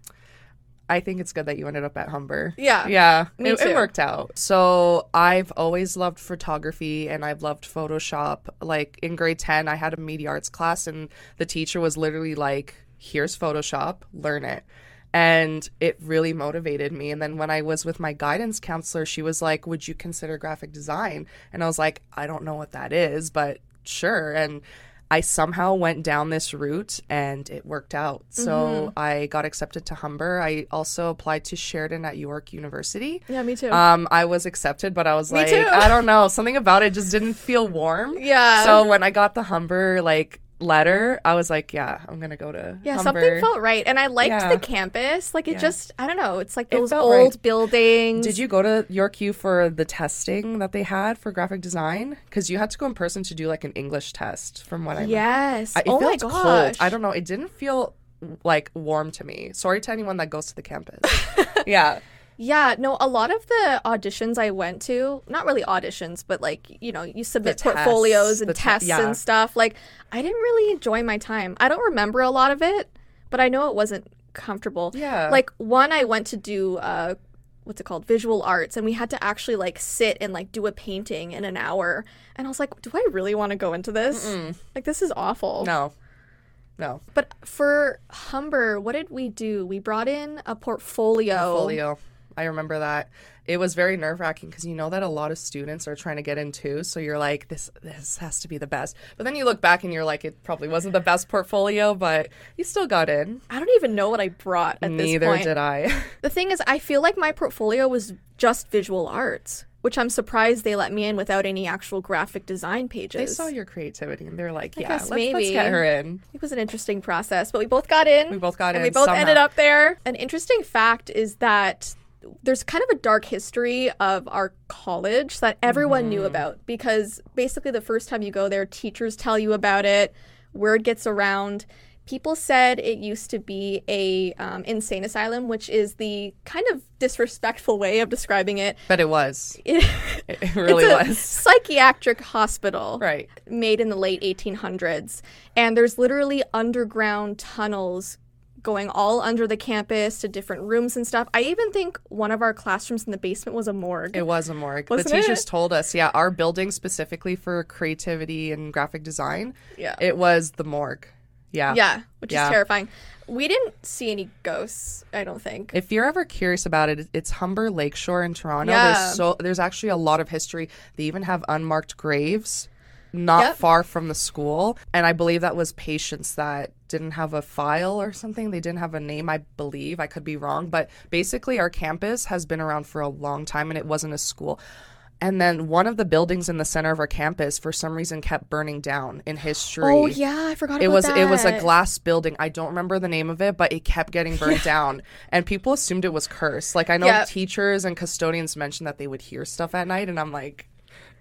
Speaker 2: I think it's good that you ended up at Humber.
Speaker 1: Yeah,
Speaker 2: Yeah,
Speaker 1: me
Speaker 2: it,
Speaker 1: too.
Speaker 2: it worked out. So I've always loved photography and I've loved Photoshop. Like in grade 10, I had a media arts class and the teacher was literally like, here's Photoshop, learn it. And it really motivated me. And then when I was with my guidance counselor, she was like, Would you consider graphic design? And I was like, I don't know what that is, but sure. And I somehow went down this route and it worked out. So
Speaker 1: Mm-hmm.
Speaker 2: I got accepted to Humber. I also applied to Sheridan at York University.
Speaker 1: Yeah, me too.
Speaker 2: Um, I was accepted, but I was like,
Speaker 1: too.
Speaker 2: I don't know, something about it just didn't feel warm.
Speaker 1: yeah.
Speaker 2: So when I got the Humber like letter, I was like, yeah, I'm gonna go to
Speaker 1: yeah,
Speaker 2: Humber.
Speaker 1: something felt right. And I liked
Speaker 2: Yeah.
Speaker 1: the campus. Like it
Speaker 2: Yeah.
Speaker 1: just, I don't know, it's like those
Speaker 2: felt
Speaker 1: old
Speaker 2: right.
Speaker 1: buildings.
Speaker 2: Did you go to York U for the testing that they had for graphic design? Because you had to go in person to do like an English test, from what I.
Speaker 1: Yes.
Speaker 2: I- It
Speaker 1: oh my gosh.
Speaker 2: cold. I don't know. It didn't feel like warm to me. Sorry to anyone that goes to the campus. yeah.
Speaker 1: Yeah, no, a lot of the auditions I went to, not really auditions, but like, you know, you submit
Speaker 2: The tests,
Speaker 1: portfolios and tests
Speaker 2: yeah.
Speaker 1: and stuff. Like, I didn't really enjoy my time. I don't remember a lot of it, but I know it wasn't comfortable.
Speaker 2: Yeah.
Speaker 1: Like, one, I went to do, uh, what's it called? Visual arts, and we had to actually like sit and like do a painting in an hour. And I was like, do I really want to go into this? Like, this is awful.
Speaker 2: No. No.
Speaker 1: But for Humber, what did we do? We brought in a portfolio.
Speaker 2: Portfolio. I remember that. It was very nerve wracking because you know that a lot of students are trying to get into. So you're like, this this has to be the best. But then you look back and you're like, it probably wasn't the best portfolio, but you still got in.
Speaker 1: I don't even know what I brought at this
Speaker 2: Neither did I.
Speaker 1: The thing is, I feel like my portfolio was just visual arts. which I'm surprised they let me in without any actual graphic design pages.
Speaker 2: They saw your creativity and they're like, yeah, let's, let's get her in.
Speaker 1: It was an interesting process, but we both got in.
Speaker 2: We both got
Speaker 1: and
Speaker 2: in.
Speaker 1: we both
Speaker 2: somehow.
Speaker 1: ended up there. An interesting fact is that there's kind of a dark history of our college that everyone
Speaker 2: Mm-hmm.
Speaker 1: knew about because basically the first time you go there, teachers tell you about it, word gets around. People said it used to be a um, insane asylum, which is the kind of disrespectful way of describing it.
Speaker 2: But it was.
Speaker 1: It,
Speaker 2: It really was.
Speaker 1: psychiatric hospital
Speaker 2: Right.
Speaker 1: made in the late 1800s and there's literally underground tunnels going all under the campus to different rooms and stuff i even think one of our classrooms in the basement was a morgue
Speaker 2: It was a morgue.
Speaker 1: Wasn't
Speaker 2: the teachers
Speaker 1: it?
Speaker 2: told us, yeah, our building specifically for creativity and graphic design,
Speaker 1: yeah
Speaker 2: it was the morgue. Yeah.
Speaker 1: yeah which
Speaker 2: Yeah.
Speaker 1: is terrifying we didn't see any ghosts i don't think
Speaker 2: If you're ever curious about it, it's Humber Lakeshore in Toronto.
Speaker 1: Yeah.
Speaker 2: There's so there's actually a lot of history. They even have unmarked graves not
Speaker 1: Yep.
Speaker 2: far from the school, and I believe that was patients that didn't have a file or something. They didn't have a name, I believe. I could be wrong, but basically our campus has been around for a long time and it wasn't a school. And then one of the buildings in the center of our campus for some reason kept burning down in history.
Speaker 1: oh yeah i forgot
Speaker 2: It was it was a glass building. I don't remember the name of it, but it kept getting burned down, and people assumed it was cursed. Like I know
Speaker 1: Yeah.
Speaker 2: teachers and custodians mentioned that they would hear stuff at night, and I'm like,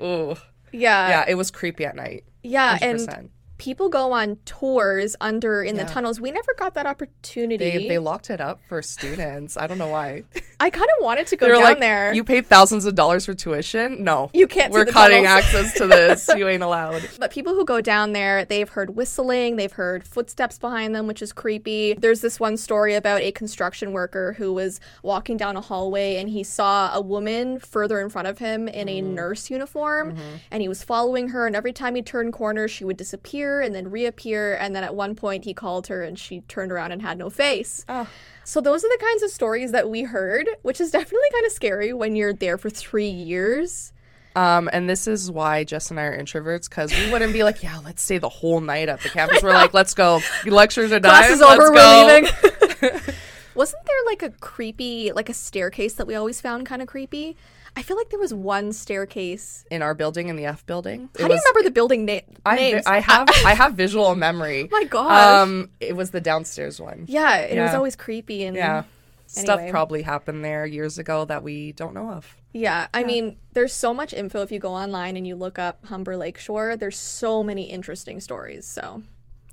Speaker 2: oh,
Speaker 1: yeah
Speaker 2: yeah, it was creepy at night.
Speaker 1: yeah and
Speaker 2: 100%.
Speaker 1: People go on tours under in the tunnels we never got that opportunity
Speaker 2: They they locked it up for students. I don't know why.
Speaker 1: i kind of wanted to go down
Speaker 2: like,
Speaker 1: there
Speaker 2: you paid thousands of dollars for tuition. No,
Speaker 1: You can't
Speaker 2: We're cutting
Speaker 1: tunnels."
Speaker 2: access to this. you ain't allowed.
Speaker 1: But people who go down there, they've heard whistling, they've heard footsteps behind them, which is creepy. There's this one story about a construction worker who was walking down a hallway and he saw a woman further in front of him in a mm. nurse uniform mm-hmm. and he was following her and every time he turned corners she would disappear and then reappear and then at one point he called her and she turned around and had no face.
Speaker 2: Oh.
Speaker 1: So those are the kinds of stories that we heard, which is definitely kind of scary when you're there for 3 years.
Speaker 2: Um, and this is why Jess and I are introverts because we wouldn't be like, yeah, let's stay the whole night at the campus. We're like, let's go. Lectures are done.
Speaker 1: class is
Speaker 2: let's
Speaker 1: over, we're leaving. Wasn't there like a creepy, like a staircase that we always found kind of creepy? I feel like there was one staircase.
Speaker 2: in our building in the F building.
Speaker 1: How do you remember the building na-
Speaker 2: I? I have I have visual memory.
Speaker 1: my God,
Speaker 2: Um, it was the downstairs one.
Speaker 1: yeah, and it was always creepy and
Speaker 2: Yeah. Stuff probably happened there years ago that we don't know of.
Speaker 1: Yeah, I mean, there's so much info if you go online and you look up Humber Lakeshore. There's so many interesting stories, so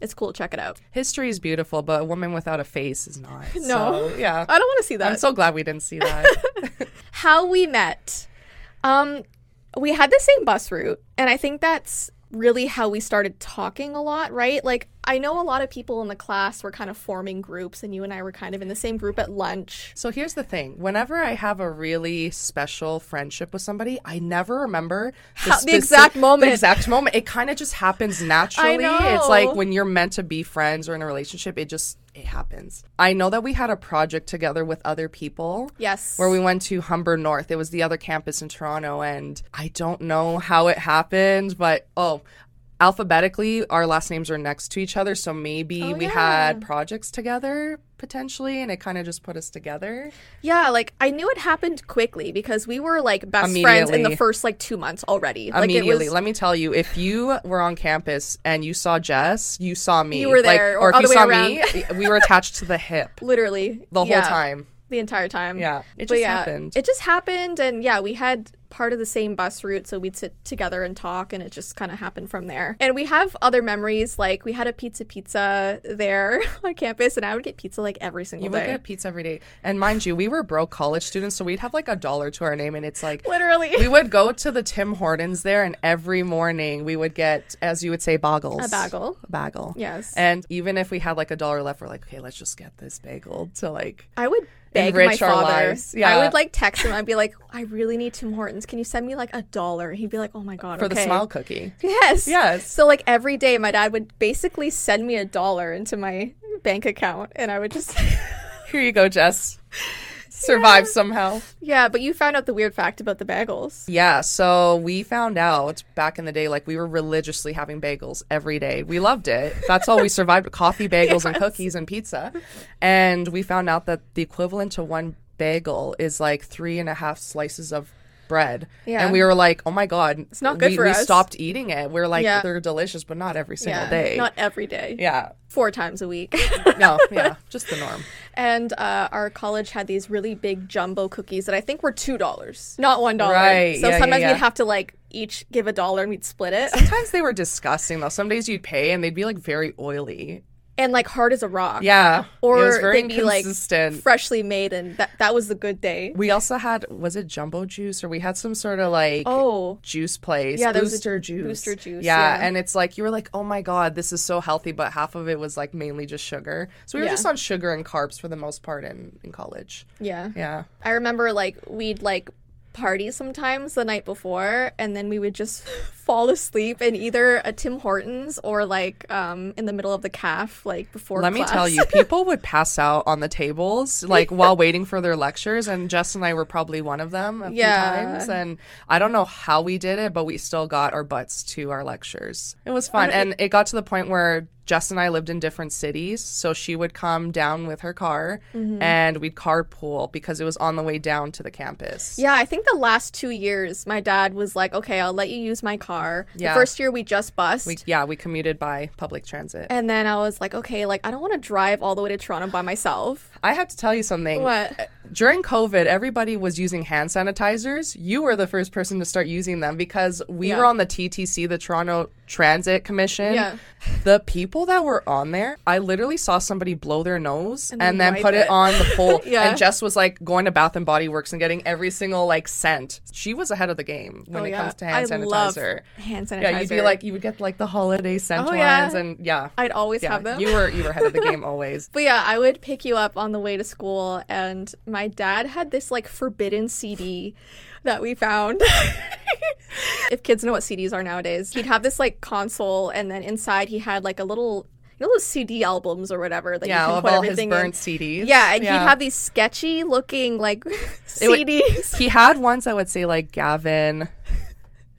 Speaker 1: it's cool to check it out.
Speaker 2: History is beautiful, but a woman without a face is not.
Speaker 1: No.
Speaker 2: So, yeah.
Speaker 1: I don't want to see that.
Speaker 2: I'm so glad we didn't see that.
Speaker 1: how we met. Um, we had the same bus route, and I think that's really how we started talking a lot, right? Like, I know a lot of people in the class were kind of forming groups, and you and I were kind of in the same group at lunch.
Speaker 2: So here's the thing: whenever I have a really special friendship with somebody, I never remember the,
Speaker 1: How- the exact moment.
Speaker 2: The exact moment. It kind of just happens naturally.
Speaker 1: know.
Speaker 2: It's like when you're meant to be friends or in a relationship, it just it happens. I know that we had a project together with other people.
Speaker 1: Yes.
Speaker 2: Where we went to Humber North. It was the other campus in Toronto, and I don't know how it happened, but oh, alphabetically, our last names are next to each other, so maybe
Speaker 1: Oh,
Speaker 2: we
Speaker 1: yeah.
Speaker 2: had projects together potentially, and it kind of just put us together.
Speaker 1: Yeah, like I knew it happened quickly because we were like best friends in the first like two months already. Like
Speaker 2: Immediately,
Speaker 1: it was
Speaker 2: let me tell you, if you were on campus and you saw Jess, you saw me.
Speaker 1: You were
Speaker 2: Like,
Speaker 1: there,
Speaker 2: or,
Speaker 1: or
Speaker 2: if you saw
Speaker 1: way
Speaker 2: me, we were attached to the hip
Speaker 1: literally
Speaker 2: the
Speaker 1: yeah,
Speaker 2: whole time.
Speaker 1: the entire time.
Speaker 2: Yeah, it just
Speaker 1: yeah,
Speaker 2: happened.
Speaker 1: It just happened, and yeah, we had part of the same bus route, so we'd sit together and talk, and it just kind of happened from there. And we have other memories, like we had a pizza pizza there on campus, and I would get pizza like every single day.
Speaker 2: You would get pizza every day. And mind you, we were broke college students, so we'd have like a dollar to our name. And it's like,
Speaker 1: Literally.
Speaker 2: we would go to the Tim Hortons there, and every morning we would get, as you would say, bagels.
Speaker 1: A bagel.
Speaker 2: A bagel.
Speaker 1: Yes.
Speaker 2: And even if we had like a dollar left, we're like, okay, let's just get this bagel to like.
Speaker 1: I would beg
Speaker 2: Enrich
Speaker 1: my father.
Speaker 2: Yeah.
Speaker 1: I would like text him. I'd be like, I really need Tim Hortons. Can you send me like a dollar? He'd be like, Oh my god,
Speaker 2: For the
Speaker 1: okay."
Speaker 2: smile cookie.
Speaker 1: Yes.
Speaker 2: Yes.
Speaker 1: So like every day, my dad would basically send me a dollar into my bank account, and I would just.
Speaker 2: Say Here you go, Jess. Survive somehow.
Speaker 1: yeah, but you found out the weird fact about the bagels.
Speaker 2: Yeah, so we found out back in the day, like we were religiously having bagels every day. We loved it. That's all we survived coffee, bagels, and cookies and pizza. And we found out that the equivalent to one bagel is like three and a half slices of bread.
Speaker 1: Yeah.
Speaker 2: And we were like, oh my God. It's
Speaker 1: not good
Speaker 2: we,
Speaker 1: for
Speaker 2: we
Speaker 1: us.
Speaker 2: stopped eating it. We are like,
Speaker 1: Yeah.
Speaker 2: they're delicious, but not every single
Speaker 1: yeah,
Speaker 2: day.
Speaker 1: not every day.
Speaker 2: yeah.
Speaker 1: Four times a week.
Speaker 2: No, yeah. Just the norm.
Speaker 1: and uh, our college had these really big jumbo cookies that I think were two dollars, not one dollar.
Speaker 2: Right,
Speaker 1: So
Speaker 2: yeah,
Speaker 1: sometimes
Speaker 2: yeah.
Speaker 1: we'd have to like each give a dollar and we'd split it,
Speaker 2: Sometimes they were disgusting though. Some days you'd pay and they'd be like very oily.
Speaker 1: And like hard as a rock.
Speaker 2: Yeah.
Speaker 1: Or
Speaker 2: it was very
Speaker 1: they'd be like freshly made, and that that was the good day.
Speaker 2: we also had was it jumbo juice or we had some sort of like
Speaker 1: Oh,
Speaker 2: juice place.
Speaker 1: Yeah, there was a
Speaker 2: booster juice.
Speaker 1: booster juice,
Speaker 2: Yeah,
Speaker 1: yeah.
Speaker 2: and it's like you were like, oh my god, this is so healthy, but half of it was like mainly just sugar. So we were
Speaker 1: Yeah.
Speaker 2: just on sugar and carbs for the most part in in college.
Speaker 1: yeah.
Speaker 2: Yeah.
Speaker 1: I remember like we'd like party sometimes the night before and then we would just fall asleep in either a Tim Hortons or like um in the middle of the calf like before
Speaker 2: Let me tell you, people would pass out on the tables like while waiting for their lectures, and Jess and I were probably one of them a
Speaker 1: Yeah.
Speaker 2: few times. And I don't know how we did it, but we still got our butts to our lectures. It was fun, and it got to the point where Jess and I lived in different cities, so she would come down with her car,
Speaker 1: Mm-hmm.
Speaker 2: and we'd carpool because it was on the way down to the campus.
Speaker 1: Yeah, I think the last 2 years my dad was like, "Okay, I'll let you use my car."
Speaker 2: Yeah.
Speaker 1: The first year we just bust.
Speaker 2: We, yeah, we commuted by public transit.
Speaker 1: and then I was like, "Okay, like I don't want to drive all the way to Toronto by myself."
Speaker 2: I have to tell you something.
Speaker 1: What?
Speaker 2: During COVID, everybody was using hand sanitizers. You were the first person to start using them because we
Speaker 1: Yeah.
Speaker 2: were on the TTC, the Toronto Transit Commission.
Speaker 1: Yeah.
Speaker 2: The people that were on there, I literally saw somebody blow their nose and,
Speaker 1: then
Speaker 2: then put it.
Speaker 1: it.
Speaker 2: on the pole.
Speaker 1: Yeah.
Speaker 2: And Jess was like going to Bath and Body Works and getting every single like scent. She was ahead of the game when
Speaker 1: Oh,
Speaker 2: it
Speaker 1: yeah.
Speaker 2: comes to hand
Speaker 1: I
Speaker 2: sanitizer.
Speaker 1: love hand sanitizer.
Speaker 2: Yeah, you'd be like you would get like the holiday scent
Speaker 1: Oh, yeah.
Speaker 2: ones and yeah.
Speaker 1: I'd always have them.
Speaker 2: You were you were ahead of the game always.
Speaker 1: But yeah, I would pick you up on the way to school, and my dad had this like forbidden CD that we found. if kids know what CDs are nowadays, he'd have this like console, and then inside he had like a little, you know, those CD albums or whatever that
Speaker 2: Yeah,
Speaker 1: you can
Speaker 2: of
Speaker 1: put
Speaker 2: all his burnt
Speaker 1: in.
Speaker 2: CDs.
Speaker 1: Yeah, and he'd have these sketchy looking like
Speaker 2: would-
Speaker 1: CDs.
Speaker 2: he had ones that would say like Gavin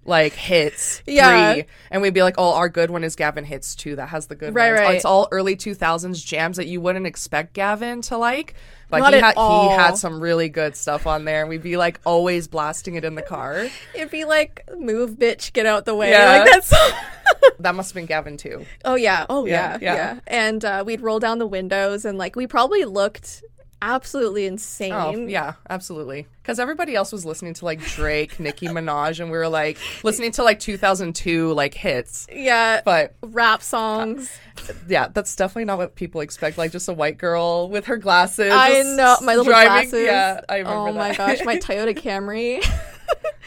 Speaker 2: like hits
Speaker 1: Yeah.
Speaker 2: three and we'd be like oh our good one is Gavin hits two that has the good
Speaker 1: Right,
Speaker 2: ones
Speaker 1: right.
Speaker 2: it's all early 2000s jams that you wouldn't expect Gavin to like but
Speaker 1: Not
Speaker 2: he had
Speaker 1: all.
Speaker 2: he had some really good stuff on there and we'd be like always blasting it in the car
Speaker 1: It'd be like, "Move, bitch, get out the way."
Speaker 2: Yeah.
Speaker 1: Like that's.
Speaker 2: that must have been Gavin too
Speaker 1: Oh yeah. Oh
Speaker 2: Yeah,
Speaker 1: yeah.
Speaker 2: yeah.
Speaker 1: Yeah. And uh, we'd roll down the windows and like we probably looked absolutely oh, insane.
Speaker 2: Oh yeah, absolutely. Because everybody else was listening to like Drake, Nicki Minaj, and we were like listening to like 2002 like hits.
Speaker 1: Yeah.
Speaker 2: But
Speaker 1: rap songs.
Speaker 2: Uh, yeah, that's definitely not what people expect. Like just a white girl with her glasses.
Speaker 1: I know my little
Speaker 2: driving.
Speaker 1: glasses.
Speaker 2: Yeah, I remember
Speaker 1: Oh my
Speaker 2: that.
Speaker 1: gosh, my Toyota Camry.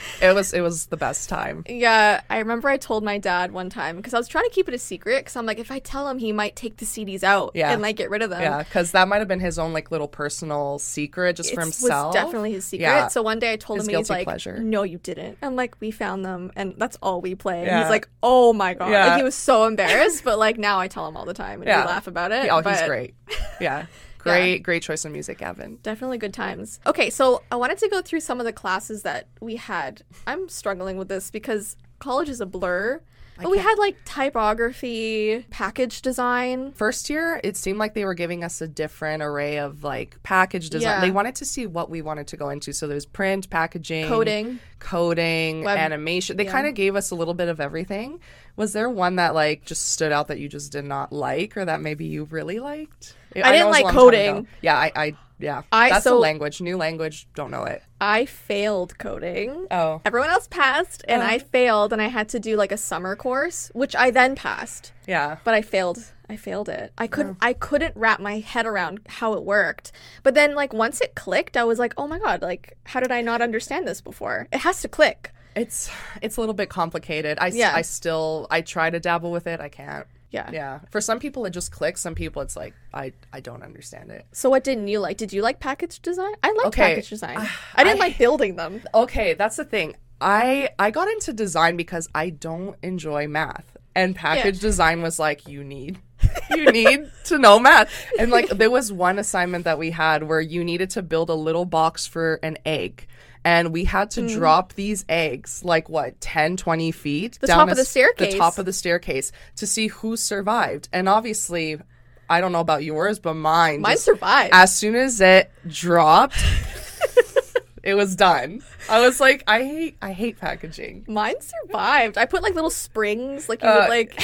Speaker 2: it was it was the best time.
Speaker 1: yeah, I remember I told my dad one time because I was trying to keep it a secret because I'm like, if I tell him, he might take the CDs out
Speaker 2: Yeah.
Speaker 1: and like get rid of them.
Speaker 2: Yeah, because that might have been his own like little personal secret just for himself.
Speaker 1: was definitely his secret.
Speaker 2: Yeah.
Speaker 1: So one day I told
Speaker 2: His
Speaker 1: him, he's like,
Speaker 2: pleasure.
Speaker 1: "No, you didn't." I'm like, "We found them, and that's all we play." And
Speaker 2: Yeah.
Speaker 1: he's like, "Oh my god!"
Speaker 2: Yeah.
Speaker 1: Like, he was so embarrassed, but like now I tell him all the time and we laugh about it.
Speaker 2: oh, he's
Speaker 1: but
Speaker 2: great. Yeah, great, great choice of music, Gavin.
Speaker 1: Definitely good times. Okay, so I wanted to go through some of the classes that we had. I'm struggling with this because college is a blur. But we had like typography, package design.
Speaker 2: First year, it seemed like they were giving us a different array of like package design.
Speaker 1: Yeah.
Speaker 2: They wanted to see what we wanted to go into. So there's print, packaging,
Speaker 1: Coding.
Speaker 2: coding,
Speaker 1: Web-
Speaker 2: animation. They kind of gave us a little bit of everything. Was there one that like just stood out that you just did not like, or that maybe you really liked?
Speaker 1: I didn't
Speaker 2: was a
Speaker 1: like coding.
Speaker 2: Yeah, I, I yeah.
Speaker 1: I-
Speaker 2: That's a language, new language. Don't know it.
Speaker 1: I failed coding.
Speaker 2: Oh,
Speaker 1: Everyone else passed, and
Speaker 2: Oh.
Speaker 1: I failed, and I had to do like a summer course, which I then passed.
Speaker 2: yeah.
Speaker 1: but I failed. I failed it. I couldn't. Oh. I couldn't wrap my head around how it worked. But then like once it clicked, I was like, "Oh my god, like how did I not understand this before?" It has to click.
Speaker 2: It's it's a little bit complicated. I,
Speaker 1: Yeah.
Speaker 2: I still I try to dabble with it. I can't.
Speaker 1: Yeah.
Speaker 2: Yeah. For some people it just clicks. Some people it's like I I don't understand it.
Speaker 1: So what didn't you like? Did you like package design? I liked
Speaker 2: Okay.
Speaker 1: package design. I didn't like building them.
Speaker 2: Okay, that's the thing. I I got into design because I don't enjoy math. And package design was like you need you need to know math. And like there was one assignment that we had where you needed to build a little box for an egg. And we had to hmm. drop these eggs like what 10 20 feet
Speaker 1: The
Speaker 2: down
Speaker 1: top of the staircase.
Speaker 2: the top of the staircase to see who survived. And obviously I don't know about yours, but mine
Speaker 1: Mine survived.
Speaker 2: as soon as it dropped, It was done. I was like, I hate I hate packaging.
Speaker 1: Mine survived. I put like little springs, like you
Speaker 2: Uh,
Speaker 1: would like.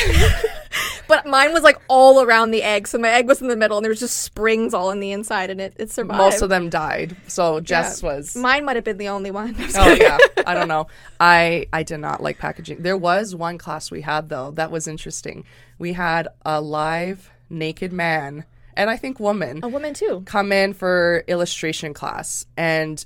Speaker 1: but mine was like all around the egg, so my egg was in the middle, and there was just springs all in the inside, and it, it survived.
Speaker 2: Most of them died. So
Speaker 1: Yeah.
Speaker 2: Jess was
Speaker 1: Mine might have been the only one.
Speaker 2: Oh yeah, I don't know. I I did not like packaging. There was one class we had though that was interesting. We had a live naked man and I think woman
Speaker 1: A woman too.
Speaker 2: come in for illustration class and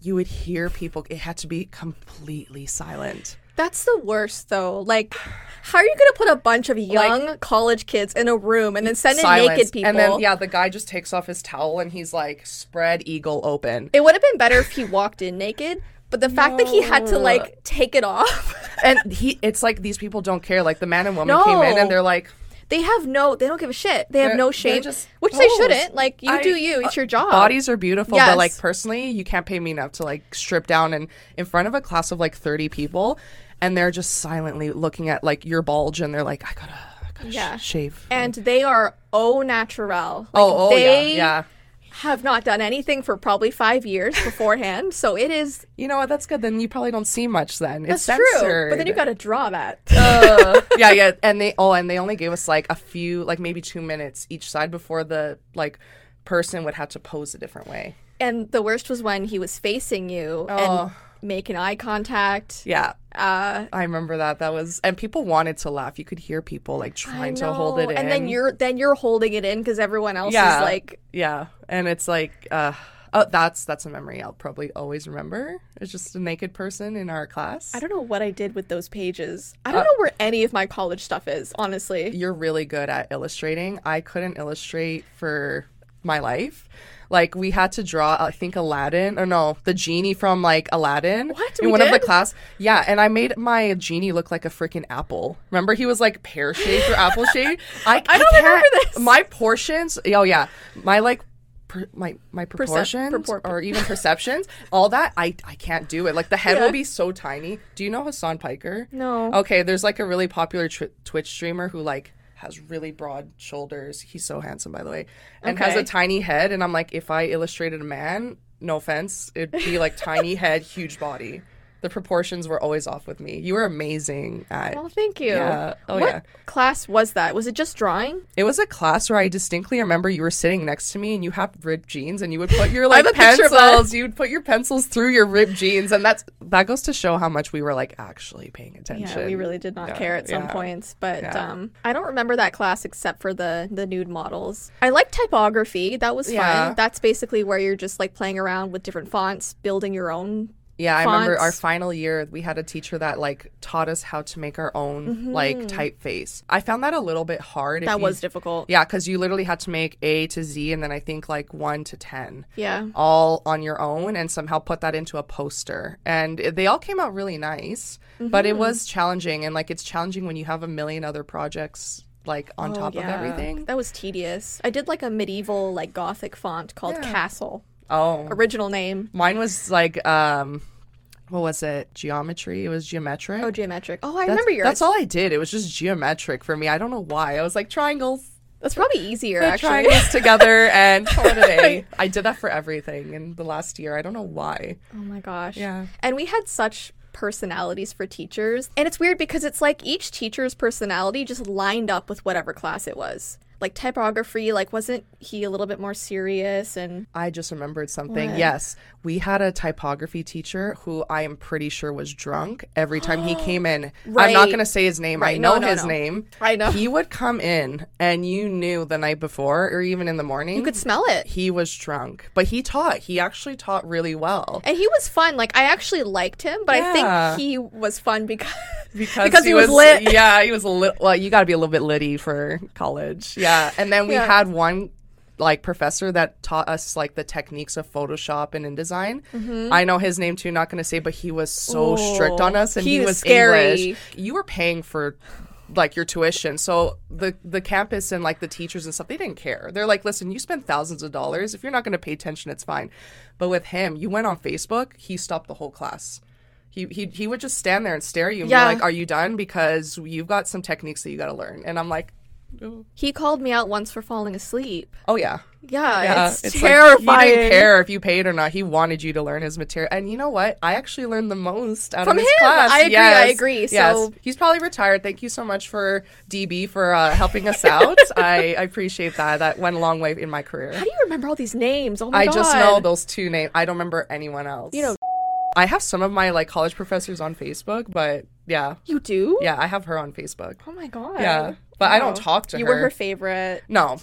Speaker 2: you would hear people it had to be completely silent.
Speaker 1: That's the worst, though. Like, how are you going to put a bunch of young college kids in a room and then send in naked people?
Speaker 2: And then yeah, the guy just takes off his towel and he's like spread eagle open.
Speaker 1: It would have been better if he walked in naked, but the fact that he had to like take it off.
Speaker 2: And he it's like these people don't care. Like the man and woman came in and they're like
Speaker 1: They have no, they don't give a shit. They have
Speaker 2: They're-
Speaker 1: no shame,
Speaker 2: just
Speaker 1: which they shouldn't. Like you
Speaker 2: I-
Speaker 1: do you, it's uh, your job.
Speaker 2: bodies are beautiful
Speaker 1: Yes.
Speaker 2: but like personally you can't pay me enough to like strip down and in front of a class of like 30 people and they're just silently looking at like your bulge and they're like i gotta i gotta sh- shave
Speaker 1: and they are au naturel. Oh, like,
Speaker 2: oh oh
Speaker 1: they
Speaker 2: yeah yeah
Speaker 1: have not done anything for probably five years beforehand. so it is
Speaker 2: you know what that's good then you probably don't see much then it's
Speaker 1: that's true. But then you got to draw that.
Speaker 2: Uh, yeah yeah and they oh and they only gave us like a few like maybe two minutes each side before the like person would have to pose a different way
Speaker 1: and the worst was when he was facing you
Speaker 2: Oh.
Speaker 1: and making eye contact.
Speaker 2: yeah
Speaker 1: Uh,
Speaker 2: I remember that. That was, and people wanted to laugh. You could hear people like trying to hold it in,
Speaker 1: and then you're then you're holding it in because everyone else
Speaker 2: yeah,
Speaker 1: is like
Speaker 2: yeah, and it's like, uh, oh, that's that's a memory I'll probably always remember. It's just a naked person in our class.
Speaker 1: I don't know what I did with those pages. I
Speaker 2: Uh,
Speaker 1: don't know where any of my college stuff is, honestly.
Speaker 2: You're really good at illustrating. I couldn't illustrate for my life. Like we had to draw, I think Aladdin, or no, the genie from like Aladdin.
Speaker 1: What?
Speaker 2: In
Speaker 1: We
Speaker 2: one of the class, yeah. And I made my genie look like a freaking apple. Remember, he was like pear shaped or apple shaped. I,
Speaker 1: I don't
Speaker 2: can't-
Speaker 1: remember this.
Speaker 2: My portions, oh yeah, my like. Per, my my proportions
Speaker 1: propor-
Speaker 2: or even perceptions, all that I I can't do it. Like the head
Speaker 1: Yeah.
Speaker 2: will be so tiny. Do you know Hassan Piker?
Speaker 1: No.
Speaker 2: Okay, there's like a really popular tw- Twitch streamer who like has really broad shoulders. He's so handsome, by the way, and has a tiny head. And I'm like, if I illustrated a man, no offense, it'd be like tiny head, huge body. The proportions were always off with me. You were amazing at.
Speaker 1: Well, thank you.
Speaker 2: Yeah. Oh,
Speaker 1: what
Speaker 2: yeah.
Speaker 1: class was that? Was it just drawing?
Speaker 2: It was a class where I distinctly remember you were sitting next to me and you have ripped jeans and you would put your like
Speaker 1: have a picture of that.
Speaker 2: pencils. You would put your pencils through your ripped jeans and that's that goes to show how much we were like actually paying attention.
Speaker 1: Yeah, we really did not
Speaker 2: Yeah,
Speaker 1: care at some
Speaker 2: yeah.
Speaker 1: points, but um, I don't remember that class except for the the nude models. I like typography; that was fun. That's basically where you're just like playing around with different fonts, building your own.
Speaker 2: Yeah, I remember our final year we had a teacher that like taught us how to make our own like typeface. I found that a little bit hard.
Speaker 1: Mm-hmm. That was difficult.
Speaker 2: Yeah, because you literally had to make A to Z and then I think like one to ten.
Speaker 1: Yeah.
Speaker 2: All on your own and somehow put that into a poster. And it- they all came out really nice. But
Speaker 1: Mm-hmm.
Speaker 2: it was challenging and like it's challenging when you have a million other projects like on top of
Speaker 1: Oh,
Speaker 2: everything.
Speaker 1: That was tedious. I did like a medieval, like gothic font called
Speaker 2: Yeah.
Speaker 1: Castle.
Speaker 2: Oh.
Speaker 1: Original name.
Speaker 2: Mine was like um what was it? Geometry. It was geometric.
Speaker 1: Oh, geometric. Oh, I
Speaker 2: That's,
Speaker 1: remember yours.
Speaker 2: that's all I did. It was just geometric for me. I don't know why. I was like triangles,
Speaker 1: That's probably easier, actually.
Speaker 2: triangles together, and call it a day. I did that for everything in the last year. I don't know why.
Speaker 1: Oh my gosh.
Speaker 2: Yeah.
Speaker 1: And we had such personalities for teachers. And it's weird because it's like each teacher's personality just lined up with whatever class it was. Like typography, like wasn't he a little bit more serious and
Speaker 2: I just remembered something.
Speaker 1: What?
Speaker 2: Yes, we had a typography teacher who I am pretty sure was drunk every time he came in. right. I'm not going to say his name. I know
Speaker 1: No, no,
Speaker 2: his
Speaker 1: no.
Speaker 2: name.
Speaker 1: I know.
Speaker 2: He would come in, and you knew the night before or even in the morning.
Speaker 1: you could smell it.
Speaker 2: he was drunk, but he taught. He actually taught really well.
Speaker 1: And he was fun. Like I actually liked him, but
Speaker 2: Yeah.
Speaker 1: I think he was fun because
Speaker 2: because,
Speaker 1: because he was lit.
Speaker 2: Yeah, he was a little. Well, you got to be a little bit litty for college. Yeah, and then we
Speaker 1: Yeah.
Speaker 2: had one like professor that taught us like the techniques of Photoshop and InDesign. Mm-hmm. I know his name too. Not going to say, but he was so strict on us, and
Speaker 1: he
Speaker 2: he,
Speaker 1: was
Speaker 2: was
Speaker 1: scary.
Speaker 2: English. You were paying for. Like your tuition, so the the campus and like the teachers and stuff, they didn't care. They're like, listen, you spend thousands of dollars. If you're not going to pay attention, it's fine. But with him, you went on Facebook, he stopped the whole class. He, he he would just stand there and stare at you and
Speaker 1: Yeah.
Speaker 2: be like, "Are you done? Because you've got some techniques that you got to learn." And I'm like,
Speaker 1: He called me out once for falling asleep.
Speaker 2: Oh yeah,
Speaker 1: Yeah,
Speaker 2: yeah.
Speaker 1: it's,
Speaker 2: like,
Speaker 1: terrifying.
Speaker 2: he didn't care if you paid or not. He wanted you to learn his material. And you know what? I actually learned the most out
Speaker 1: From
Speaker 2: of his
Speaker 1: him.
Speaker 2: class.
Speaker 1: I agree, I
Speaker 2: Yes.
Speaker 1: agree.
Speaker 2: Yes.
Speaker 1: So-
Speaker 2: he's probably retired. Thank you so much for DB for uh, helping us out. I, I appreciate that. That went a long way in my career.
Speaker 1: How do you remember all these names? Oh my
Speaker 2: I
Speaker 1: god!
Speaker 2: just know those two names. I don't remember anyone else.
Speaker 1: You know-
Speaker 2: I have some of my like college professors on Facebook, but yeah,
Speaker 1: You do?
Speaker 2: yeah, I have her on Facebook.
Speaker 1: Oh my god.
Speaker 2: Yeah, but I don't talk to
Speaker 1: you
Speaker 2: her.
Speaker 1: You were her favorite.
Speaker 2: No,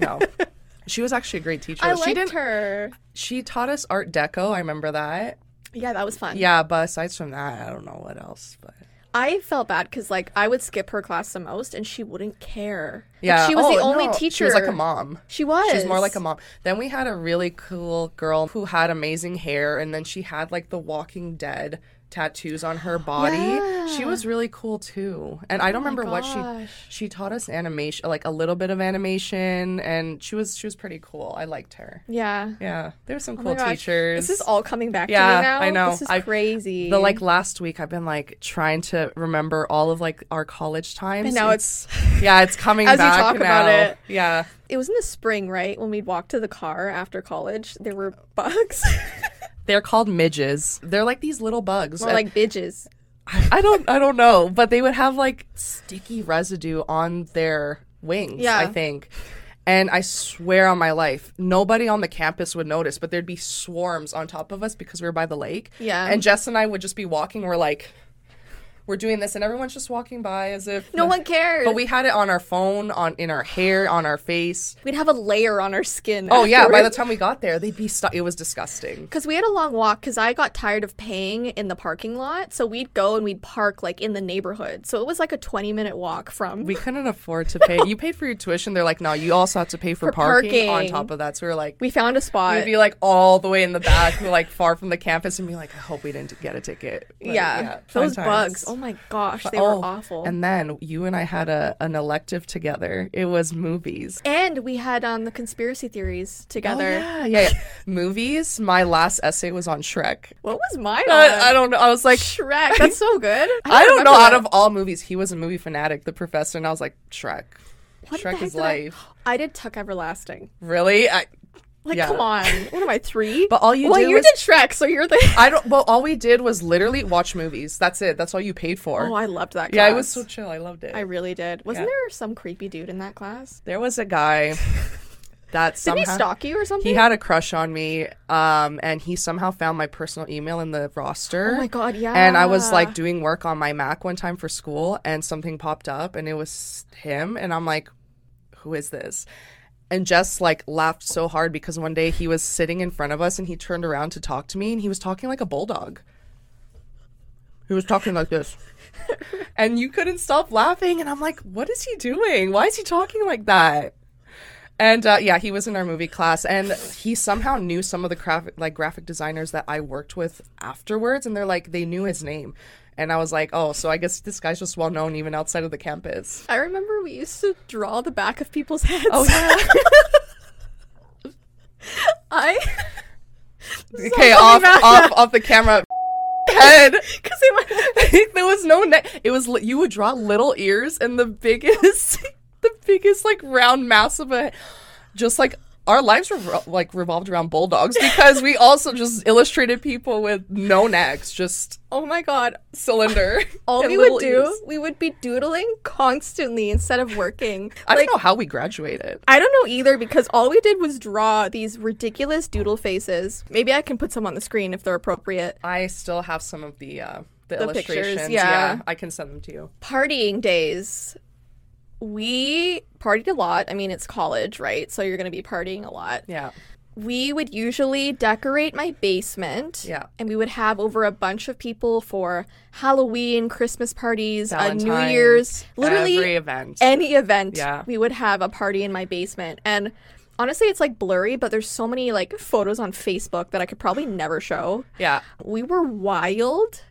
Speaker 2: no. she was actually a great teacher.
Speaker 1: I
Speaker 2: she
Speaker 1: liked
Speaker 2: didn't.
Speaker 1: her.
Speaker 2: She taught us Art Deco. I remember that.
Speaker 1: Yeah, that was fun.
Speaker 2: Yeah, but aside from that, I don't know what else. But
Speaker 1: I felt bad because like I would skip her class the most, and she wouldn't care. Like,
Speaker 2: yeah,
Speaker 1: she was the
Speaker 2: Oh,
Speaker 1: only
Speaker 2: no,
Speaker 1: teacher.
Speaker 2: She was like a mom.
Speaker 1: She was.
Speaker 2: She's more like a mom. Then we had a really cool girl who had amazing hair, and then she had like the Walking Dead tattoos on her body. She was really cool too. And I oh don't
Speaker 1: Oh my
Speaker 2: remember what she she taught us animation, like a little bit of animation, and she was she was pretty cool. I liked her.
Speaker 1: Yeah.
Speaker 2: Yeah, there were some
Speaker 1: Oh
Speaker 2: cool teachers.
Speaker 1: This is all coming back
Speaker 2: Yeah,
Speaker 1: to me now.
Speaker 2: I know.
Speaker 1: This is
Speaker 2: I-
Speaker 1: crazy.
Speaker 2: the like last week I've been like trying to remember all of like our college times.
Speaker 1: And now it's
Speaker 2: yeah, it's coming
Speaker 1: As you
Speaker 2: back
Speaker 1: talk
Speaker 2: now.
Speaker 1: about it.
Speaker 2: Yeah.
Speaker 1: it was in the spring, right? When we'd walk to the car after college, there were bugs.
Speaker 2: They're called midges. They're like these little bugs.
Speaker 1: More
Speaker 2: And
Speaker 1: like bitches.
Speaker 2: I don't I don't know, but they would have like sticky residue on their wings,
Speaker 1: Yeah.
Speaker 2: I think. And I swear on my life, nobody on the campus would notice, but there'd be swarms on top of us because we were by the lake.
Speaker 1: Yeah.
Speaker 2: And Jess and I would just be walking, we're like we're doing this and everyone's just walking by as if
Speaker 1: No one cares
Speaker 2: But we had it on our phone, on in our hair, on our face.
Speaker 1: We'd have a layer on our skin.
Speaker 2: Oh yeah, by the time we got there, they'd be stu- it was disgusting.
Speaker 1: Because we had a long walk because I got tired of paying in the parking lot. So we'd go and we'd park like in the neighborhood. So it was like a 20 minute walk from.
Speaker 2: We couldn't afford to pay. You paid for your tuition. They're like, no, you also have to pay for,
Speaker 1: For
Speaker 2: parking, on top of that. So we were like,
Speaker 1: we found a spot.
Speaker 2: we'd be like all the way in the back, we're like far from the campus, and be like, I hope we didn't get a ticket. But,
Speaker 1: yeah.
Speaker 2: fun
Speaker 1: Those
Speaker 2: times.
Speaker 1: bugs. Oh my gosh. They
Speaker 2: Oh,
Speaker 1: were awful. And,
Speaker 2: then you and I had a an elective together. It was movies.
Speaker 1: And we had um, the conspiracy theories together.
Speaker 2: Oh, yeah, yeah, yeah. movies. My last essay was on Shrek.
Speaker 1: What was mine?
Speaker 2: I,
Speaker 1: on?
Speaker 2: I don't know. I was like,
Speaker 1: Shrek. That's so good.
Speaker 2: I don't know.
Speaker 1: remember
Speaker 2: Out of all movies, he was a movie fanatic, the professor, and I was like, Shrek.
Speaker 1: What
Speaker 2: Shrek is
Speaker 1: did I-
Speaker 2: life.
Speaker 1: I did Tuck Everlasting.
Speaker 2: Really? I,
Speaker 1: Like,
Speaker 2: Yeah.
Speaker 1: come on. What am I, three?
Speaker 2: But all you
Speaker 1: well, you
Speaker 2: was-
Speaker 1: did Shrek, so you're the.
Speaker 2: I don't. Well, all we did was literally watch movies. That's it. That's all you paid for.
Speaker 1: oh, I loved that class.
Speaker 2: yeah, it was so chill. I loved it.
Speaker 1: I really did. Wasn't
Speaker 2: Yeah.
Speaker 1: there some creepy dude in that class?
Speaker 2: there was a guy that
Speaker 1: Did he stalk you or something?
Speaker 2: he had a crush on me, um, and he somehow found my personal email in the roster.
Speaker 1: Oh my god, yeah.
Speaker 2: And I was like doing work on my Mac one time for school, and something popped up, and it was him, and I'm like, "Who is this?" And Jess like laughed so hard because one day he was sitting in front of us, and he turned around to talk to me, and he was talking like a bulldog. He was talking like this, and you couldn't stop laughing, and I'm like, "What is he doing? Why is he talking like that?" And uh, yeah, he was in our movie class, and he somehow knew some of the graphic like graphic designers that I worked with afterwards, and they're like they knew his name, and I was like, oh, so I guess this guy's just well known even outside of the campus.
Speaker 1: I remember we used to draw the back of people's heads.
Speaker 2: Oh yeah.
Speaker 1: I.
Speaker 2: okay, off off off the camera. Head.
Speaker 1: Because
Speaker 2: there was no neck. It was you would draw little ears and the biggest, the biggest like round mass of a, just like our lives were like revolved around bulldogs because we also just illustrated people with no necks, just
Speaker 1: Oh my god.
Speaker 2: cylinder.
Speaker 1: All we would do,
Speaker 2: ears.
Speaker 1: we would be doodling constantly instead of working.
Speaker 2: I
Speaker 1: like,
Speaker 2: don't know how we graduated.
Speaker 1: I don't know either because all we did was draw these ridiculous doodle faces. Maybe I can put some on the screen if they're appropriate.
Speaker 2: I still have some of the uh, the,
Speaker 1: The pictures,
Speaker 2: illustrations.
Speaker 1: yeah.
Speaker 2: I can send them to you.
Speaker 1: Partying days. We partied a lot. I mean, it's college, right? So you're going to be partying a lot.
Speaker 2: Yeah,
Speaker 1: We would usually decorate my basement.
Speaker 2: Yeah.
Speaker 1: And we would have over a bunch of people for Halloween, Christmas parties, uh, New Year's, literally
Speaker 2: every event.
Speaker 1: any event.
Speaker 2: Yeah.
Speaker 1: We would have a party in my basement. And honestly, it's like blurry, but there's so many like photos on Facebook that I could probably never show.
Speaker 2: yeah,
Speaker 1: We were wild.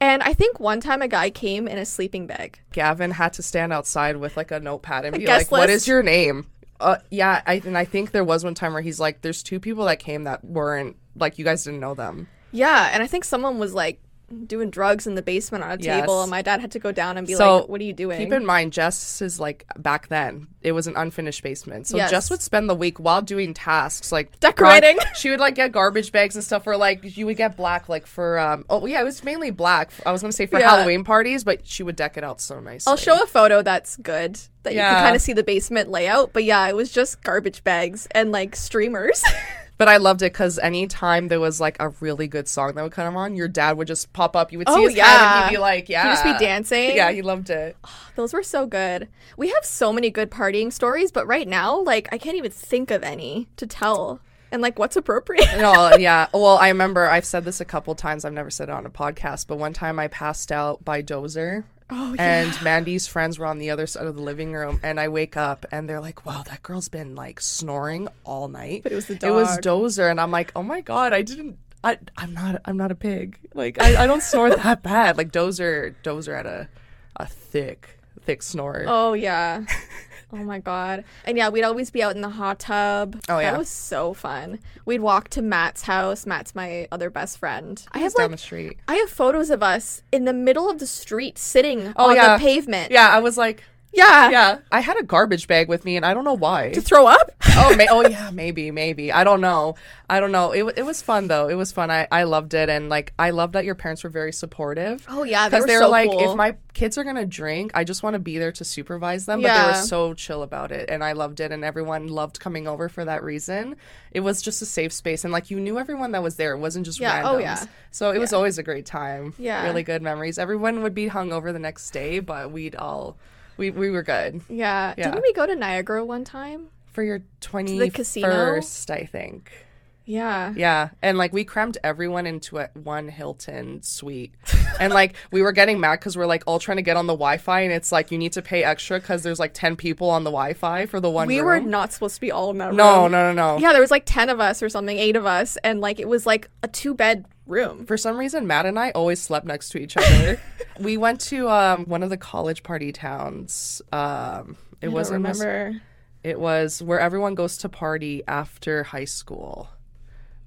Speaker 1: And I think one time a guy came in a sleeping bag.
Speaker 2: Gavin had to stand outside with like a notepad and be like, "What
Speaker 1: list?
Speaker 2: is your name?" Uh, yeah, I and I think there was one time where he's like, "There's two people that came that weren't like you guys didn't know them."
Speaker 1: Yeah, and I think someone was like doing drugs in the basement on a
Speaker 2: Yes.
Speaker 1: table, and my dad had to go down and be
Speaker 2: So,
Speaker 1: like, "What are you doing?"
Speaker 2: Keep in mind, Jess is like back then. It was an unfinished basement, so
Speaker 1: Yes.
Speaker 2: Jess would spend the week while doing tasks like
Speaker 1: Decorating.
Speaker 2: gar- she would like get garbage bags and stuff, or like you would get black, like for um. Oh yeah, it was mainly black. I was gonna say for
Speaker 1: Yeah.
Speaker 2: Halloween parties, but she would deck it out so nicely.
Speaker 1: I'll show a photo that's good that you can kind of see the basement layout. But yeah, it was just garbage bags and like streamers.
Speaker 2: But I loved it because anytime there was like a really good song that would come on, your dad would just pop up. You would see
Speaker 1: Oh,
Speaker 2: his head and he'd be like, "Yeah,"
Speaker 1: just be dancing.
Speaker 2: Yeah, he loved it.
Speaker 1: Ah, those were so good. We have so many good partying stories, but right now, like, I can't even think of any to tell. And like, what's appropriate?
Speaker 2: no, yeah. Well, I remember I've said this a couple times. I've never said it on a podcast, but one time I passed out by Dozer.
Speaker 1: Oh,
Speaker 2: And Mandy's friends were on the other side of the living room, and I wake up and they're like, "Wow, that girl's been like snoring all night."
Speaker 1: But it was the
Speaker 2: It was. Dozer, and I'm like, "Oh my god, I didn't. I, I'm not. I'm not a pig. Like I, I don't snore that bad. Like Dozer, Dozer had a, a thick, thick snore.
Speaker 1: Oh yeah. Oh my god. And yeah, we'd always be out in the hot tub.
Speaker 2: Oh, yeah.
Speaker 1: That was so fun. We'd walk to Matt's house. Matt's my other best friend. I have
Speaker 2: down
Speaker 1: like
Speaker 2: the street.
Speaker 1: I have photos of us in the middle of the street sitting
Speaker 2: Oh,
Speaker 1: on
Speaker 2: yeah.
Speaker 1: the pavement.
Speaker 2: Yeah, I was like,
Speaker 1: Yeah.
Speaker 2: yeah. I had a garbage bag with me, and I don't know why.
Speaker 1: To throw up?
Speaker 2: oh, may- oh yeah, maybe, maybe. I don't know. I don't know. It, wa- it was fun though. It was fun. I, I loved it, and like I love that your parents were very supportive.
Speaker 1: Oh yeah, they
Speaker 2: Because
Speaker 1: were
Speaker 2: they were
Speaker 1: so
Speaker 2: like,
Speaker 1: cool.
Speaker 2: if my kids are gonna drink, I just want to be there to supervise them. But they were so chill about it, and I loved it, and everyone loved coming over for that reason. It was just a safe space, and like you knew everyone that was there. It wasn't just
Speaker 1: Yeah.
Speaker 2: Oh, randoms.
Speaker 1: Oh, yeah.
Speaker 2: So it was always a great time.
Speaker 1: Yeah.
Speaker 2: really good memories. Everyone would be hung over the next day, but we'd all we we were good
Speaker 1: yeah.
Speaker 2: Yeah.
Speaker 1: Didn't we go to Niagara one time?
Speaker 2: for your twenty
Speaker 1: the casino?
Speaker 2: first, I think.
Speaker 1: Yeah.
Speaker 2: Yeah, and like we crammed everyone into a one Hilton suite, and like we were getting mad because we're like all trying to get on the Wi-Fi, and it's like you need to pay extra because there's like ten people on the Wi-Fi for the one.
Speaker 1: We were not supposed to be all in that
Speaker 2: No,
Speaker 1: room.
Speaker 2: no, no, no. No.
Speaker 1: Yeah, there was like 10 of us or something, 8 of us, and like it was like a two bed room.
Speaker 2: For some reason, Matt and I always slept next to each other. we went to um, one of the college party towns. Um, it
Speaker 1: I
Speaker 2: wasn't.
Speaker 1: remember.
Speaker 2: It was where everyone goes to party after high school.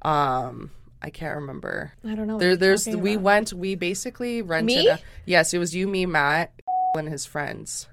Speaker 2: Um, I can't remember.
Speaker 1: I don't know.
Speaker 2: There, there's we
Speaker 1: about.
Speaker 2: went. We basically rented.
Speaker 1: Me?
Speaker 2: A, yes, it was you, me, Matt, and his friends.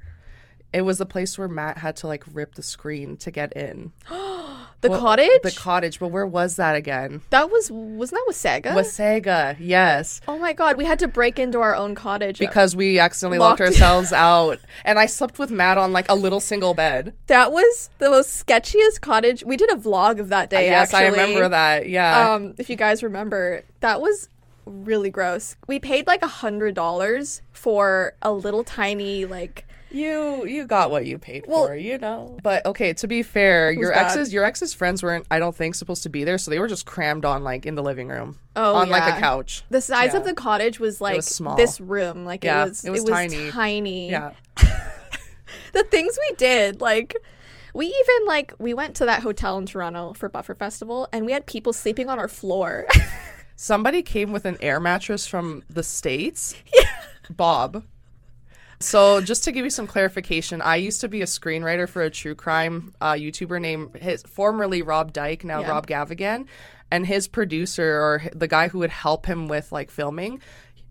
Speaker 2: It was the place where Matt had to like rip the screen to get in.
Speaker 1: the
Speaker 2: Well,
Speaker 1: cottage.
Speaker 2: The cottage, but where was that again?
Speaker 1: that was wasn't that Wasaga?
Speaker 2: Wasaga, yes.
Speaker 1: oh my god, we had to break into our own cottage
Speaker 2: Because we accidentally locked,
Speaker 1: Locked-
Speaker 2: ourselves out, and I slept with Matt on like a little single bed.
Speaker 1: That was the most sketchiest cottage. We did a vlog of that day.
Speaker 2: yes, I remember that. Yeah.
Speaker 1: Um, if you guys remember, that was really gross. We paid like a hundred dollars for a little tiny like.
Speaker 2: You you got what you paid
Speaker 1: Well-
Speaker 2: for, you know. But okay, to be fair, your
Speaker 1: bad?
Speaker 2: ex's your ex's friends weren't I don't think supposed to be there, so they were just crammed on like in the living room.
Speaker 1: Oh,
Speaker 2: on like a couch.
Speaker 1: The size of the cottage was like
Speaker 2: was small.
Speaker 1: this room. Like
Speaker 2: Yeah,
Speaker 1: it was.
Speaker 2: it was tiny.
Speaker 1: tiny.
Speaker 2: Yeah.
Speaker 1: the things we did like we even like we went to that hotel in toronto for buffer festival and we had people sleeping on our floor
Speaker 2: Somebody came with an air mattress from the States. Yeah. Bob. So just to give you some clarification, I used to be a screenwriter for a true crime uh, YouTuber named his formerly Rob Dyke, now
Speaker 1: Yeah.
Speaker 2: Rob Gavigan, and his producer or the guy who would help him with like filming.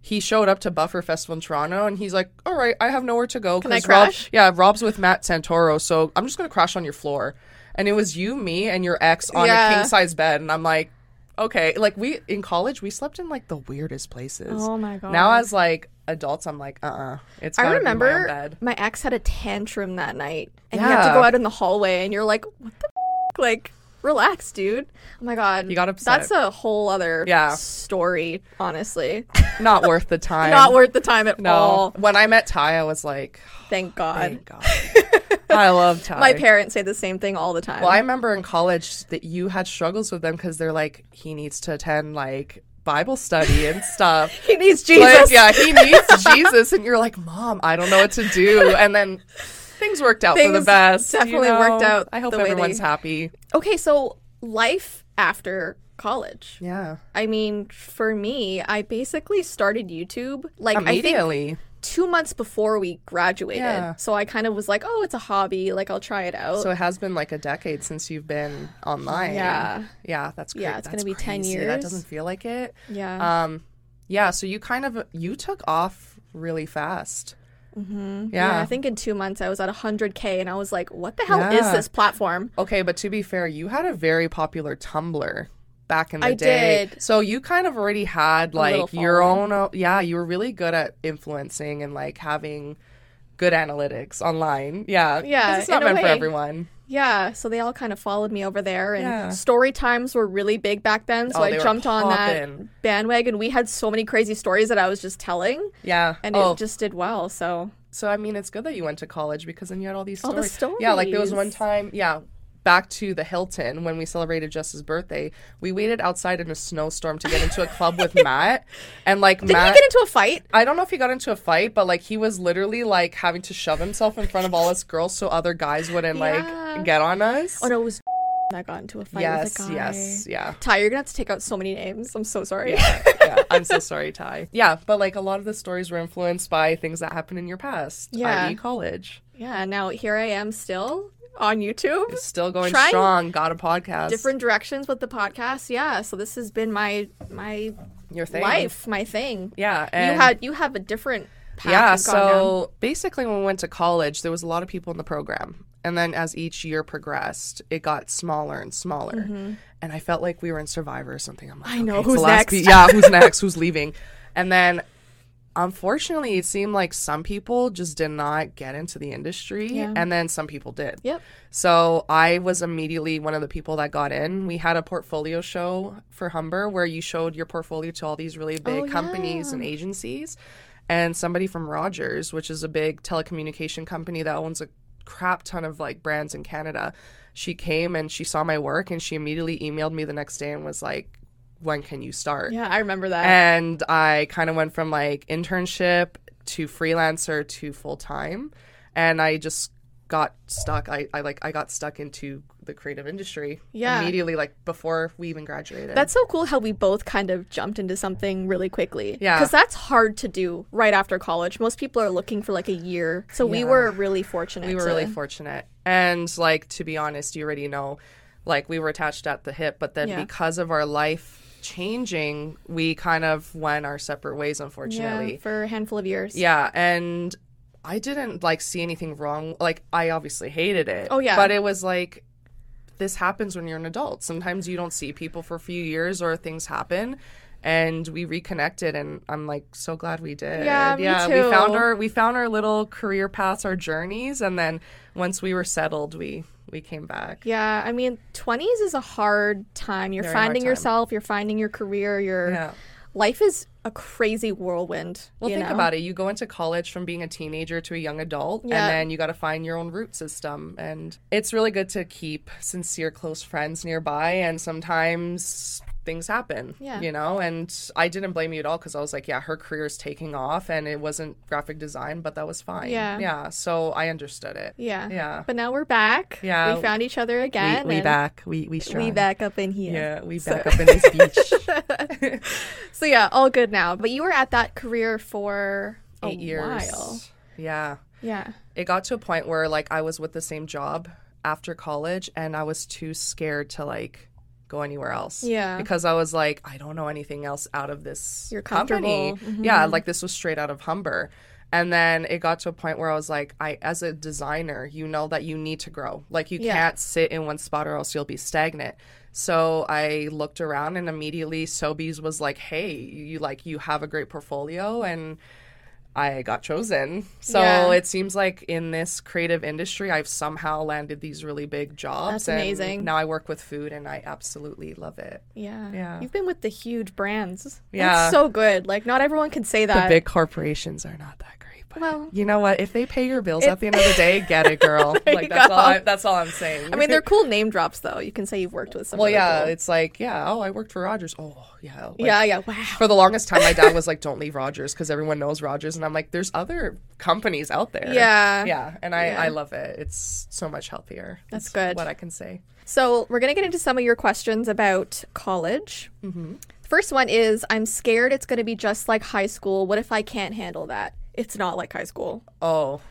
Speaker 2: He showed up to Buffer Festival in Toronto, and he's like, "All right, I have nowhere to go."
Speaker 1: Can I
Speaker 2: 'cause Rob-
Speaker 1: crash?
Speaker 2: yeah, Rob's with Matt Santoro, so I'm just gonna crash on your floor. And it was you, me, and your ex on a king size bed, and I'm like, okay. Like we in college, we slept in like the weirdest places.
Speaker 1: Oh my God.
Speaker 2: Now as like adults, I'm like, uh, uh it's.
Speaker 1: i
Speaker 2: gotta be my own
Speaker 1: remember
Speaker 2: bed.
Speaker 1: my ex had a tantrum that night and you have to go out in the hallway and you're like what the f-? like relax dude oh my god
Speaker 2: you got upset.
Speaker 1: that's a whole other
Speaker 2: Yeah.
Speaker 1: story honestly
Speaker 2: Not worth the time.
Speaker 1: not worth the time at
Speaker 2: No.
Speaker 1: all
Speaker 2: When I met Ty, I was like,
Speaker 1: thank god
Speaker 2: thank God. I love Ty.
Speaker 1: my parents say the same thing all the time
Speaker 2: Well, I remember in college that you had struggles with them because they're like, he needs to attend like Bible study and stuff.
Speaker 1: he needs
Speaker 2: Like,
Speaker 1: jesus
Speaker 2: yeah, he needs Jesus, and you're like, Mom, I don't know what to do. And then things worked out for the
Speaker 1: Things
Speaker 2: best. you
Speaker 1: definitely worked out
Speaker 2: I hope
Speaker 1: the way they-
Speaker 2: everyone's happy.
Speaker 1: okay so life after college
Speaker 2: Yeah,
Speaker 1: I mean, for me, I basically started YouTube like I think
Speaker 2: immediately.
Speaker 1: Two months before we graduated.
Speaker 2: Yeah.
Speaker 1: So I kind of was like, oh, it's a hobby. Like I'll try it out.
Speaker 2: So it has been like a decade since you've been online.
Speaker 1: Yeah.
Speaker 2: yeah, that's great.
Speaker 1: Yeah, it's gonna
Speaker 2: That's
Speaker 1: be 10
Speaker 2: years. That doesn't feel like it.
Speaker 1: yeah.
Speaker 2: Um, Yeah, so you kind of you took off really fast. Mm-hmm.
Speaker 1: Yeah.
Speaker 2: Yeah.
Speaker 1: I think in two months I was at 100K and I was like, what the hell is this platform?
Speaker 2: Okay, but to be fair, you had a very popular Tumblr back in the
Speaker 1: I
Speaker 2: day.
Speaker 1: did.
Speaker 2: So you kind of already had like your own uh, yeah, you were really good at influencing and like having good analytics online. Yeah,
Speaker 1: Yeah,
Speaker 2: It's not meant for everyone.
Speaker 1: Yeah, so they all kind of followed me over there, and
Speaker 2: Yeah.
Speaker 1: story times were really big back then. So
Speaker 2: Oh,
Speaker 1: I jumped on that bandwagon. We had so many crazy stories that I was just telling,
Speaker 2: Yeah.
Speaker 1: and
Speaker 2: oh,
Speaker 1: it just did well. So
Speaker 2: so I mean it's good that you went to college because then you had all these
Speaker 1: All the
Speaker 2: stories. Yeah, like there was one time, yeah, back to the Hilton when we celebrated Jess's birthday. We waited outside in a snowstorm to get into a club with Matt. And like
Speaker 1: did
Speaker 2: Matt
Speaker 1: we get into a fight?
Speaker 2: I don't know if he got into a fight, but like he was literally like having to shove himself in front of all us girls so other guys wouldn't
Speaker 1: Yeah.
Speaker 2: like get on us.
Speaker 1: Oh no, it was that got into a fight
Speaker 2: yes,
Speaker 1: with a guy.
Speaker 2: yes, yeah.
Speaker 1: Ty, you're gonna have to take out so many names. I'm so sorry.
Speaker 2: Yeah, yeah. I'm so sorry, Ty. Yeah, but like a lot of the stories were influenced by things that happened in your past,
Speaker 1: Yeah.
Speaker 2: i.e., college.
Speaker 1: Yeah, now here I am still on YouTube.
Speaker 2: Still going
Speaker 1: Trying
Speaker 2: strong. Got a podcast.
Speaker 1: Different directions with the podcast. Yeah, so this has been my my
Speaker 2: your thing.
Speaker 1: life, my thing.
Speaker 2: Yeah,
Speaker 1: you had you have a different path
Speaker 2: yeah.
Speaker 1: you've down.
Speaker 2: So basically, when we went to college, there was a lot of people in the program, and then as each year progressed, it got smaller and smaller. And I felt like we were in Survivor or something. I'm like,
Speaker 1: Mm-hmm. I know,
Speaker 2: okay,
Speaker 1: who's next?
Speaker 2: pe- yeah, who's next? Who's leaving? And then. Unfortunately, it seemed like some people just did not get into the industry,
Speaker 1: Yeah.
Speaker 2: and then some people did.
Speaker 1: Yep.
Speaker 2: So I was immediately one of the people that got in. We had a portfolio show for Humber where you showed your portfolio to all these really oh, big
Speaker 1: Oh,
Speaker 2: companies
Speaker 1: yeah.
Speaker 2: and agencies. And somebody from Rogers, which is a big telecommunication company that owns a crap ton of like brands in Canada, she came and she saw my work and she immediately emailed me the next day and was like, when can you start?
Speaker 1: Yeah, I remember that.
Speaker 2: And I kind of went from like internship to freelancer to full time. And I just got stuck. I, I like I got stuck into the creative industry
Speaker 1: Yeah.
Speaker 2: immediately, like before we even graduated.
Speaker 1: That's so cool how we both kind of jumped into something really quickly.
Speaker 2: Yeah.
Speaker 1: Because that's hard to do right after college. Most people are looking for like a year. So we were really fortunate.
Speaker 2: we were
Speaker 1: to-
Speaker 2: really fortunate. And like to be honest, you already know, like we were attached at the hip, but then
Speaker 1: Yeah.
Speaker 2: because of our life changing, we kind of went our separate ways, unfortunately.
Speaker 1: Yeah, for a handful of years.
Speaker 2: Yeah, and I didn't like see anything wrong. Like I obviously hated it.
Speaker 1: Oh, yeah.
Speaker 2: But it was like this happens when you're an adult. Sometimes you don't see people for a few years or things happen. And we reconnected and I'm like so glad we did.
Speaker 1: Yeah,
Speaker 2: yeah.
Speaker 1: too.
Speaker 2: We found our we found our little career paths, our journeys, and then once we were settled we we came back.
Speaker 1: Yeah, I mean, 20s is a hard time. You're
Speaker 2: Very
Speaker 1: finding
Speaker 2: time.
Speaker 1: yourself, you're finding your career, your
Speaker 2: Yeah.
Speaker 1: life is a crazy whirlwind.
Speaker 2: Well, think
Speaker 1: know?
Speaker 2: about it. You go into college from being a teenager to a young adult,
Speaker 1: Yeah.
Speaker 2: and then you got to find your own root system. And it's really good to keep sincere, close friends nearby. And sometimes things happen,
Speaker 1: Yeah.
Speaker 2: you know. And I didn't blame you at all because I was like, yeah, her career is taking off, and it wasn't graphic design, but that was fine.
Speaker 1: Yeah.
Speaker 2: yeah. So I understood it.
Speaker 1: Yeah.
Speaker 2: Yeah.
Speaker 1: But now we're back.
Speaker 2: Yeah.
Speaker 1: We found each other again.
Speaker 2: we, we back. We we
Speaker 1: We back up in here.
Speaker 2: Yeah, we
Speaker 1: So-
Speaker 2: back up in this beach.
Speaker 1: So yeah, all good now. But you were at that career for a
Speaker 2: Eight years.
Speaker 1: while.
Speaker 2: Yeah.
Speaker 1: Yeah.
Speaker 2: it got to a point where like I was with the same job after college and I was too scared to like go anywhere else.
Speaker 1: Yeah.
Speaker 2: Because I was like, I don't know anything else out of this
Speaker 1: You're
Speaker 2: company.
Speaker 1: comfortable. Mm-hmm.
Speaker 2: Yeah, like this was straight out of Humber. And then it got to a point where I was like, I as a designer, you know that you need to grow. Like you
Speaker 1: Yeah.
Speaker 2: can't sit in one spot or else you'll be stagnant. So I looked around and immediately Sobeys was like, Hey, you like you have a great portfolio and I got chosen. So
Speaker 1: Yeah.
Speaker 2: it seems like in this creative industry, I've somehow landed these really big jobs.
Speaker 1: That's
Speaker 2: and
Speaker 1: amazing.
Speaker 2: Now I work with food and I absolutely love it.
Speaker 1: Yeah.
Speaker 2: Yeah.
Speaker 1: You've been with the huge brands.
Speaker 2: Yeah.
Speaker 1: That's so good. Like not everyone can say that.
Speaker 2: The big corporations are not that. But
Speaker 1: Well-
Speaker 2: you know what? If they pay your bills at the end of the day, get it, girl. Like that's
Speaker 1: go.
Speaker 2: all. I, that's all I'm saying.
Speaker 1: I mean, they're cool name drops though. You can say you've worked with some.
Speaker 2: well, yeah.
Speaker 1: cool-
Speaker 2: It's like, yeah. Oh, I worked for Rogers. Oh, yeah. like,
Speaker 1: yeah, yeah. Wow.
Speaker 2: For the longest time, my dad was like, "Don't leave Rogers" because everyone knows Rogers, and I'm like, "There's other companies out there."
Speaker 1: Yeah.
Speaker 2: yeah, and I
Speaker 1: Yeah.
Speaker 2: I love it. It's so much healthier.
Speaker 1: That's
Speaker 2: is
Speaker 1: good.
Speaker 2: What I can say.
Speaker 1: So we're gonna get into some of your questions about college. Mm-hmm. First one is, I'm scared it's gonna be just like high school. What if I can't handle that? It's not like high school.
Speaker 2: Oh,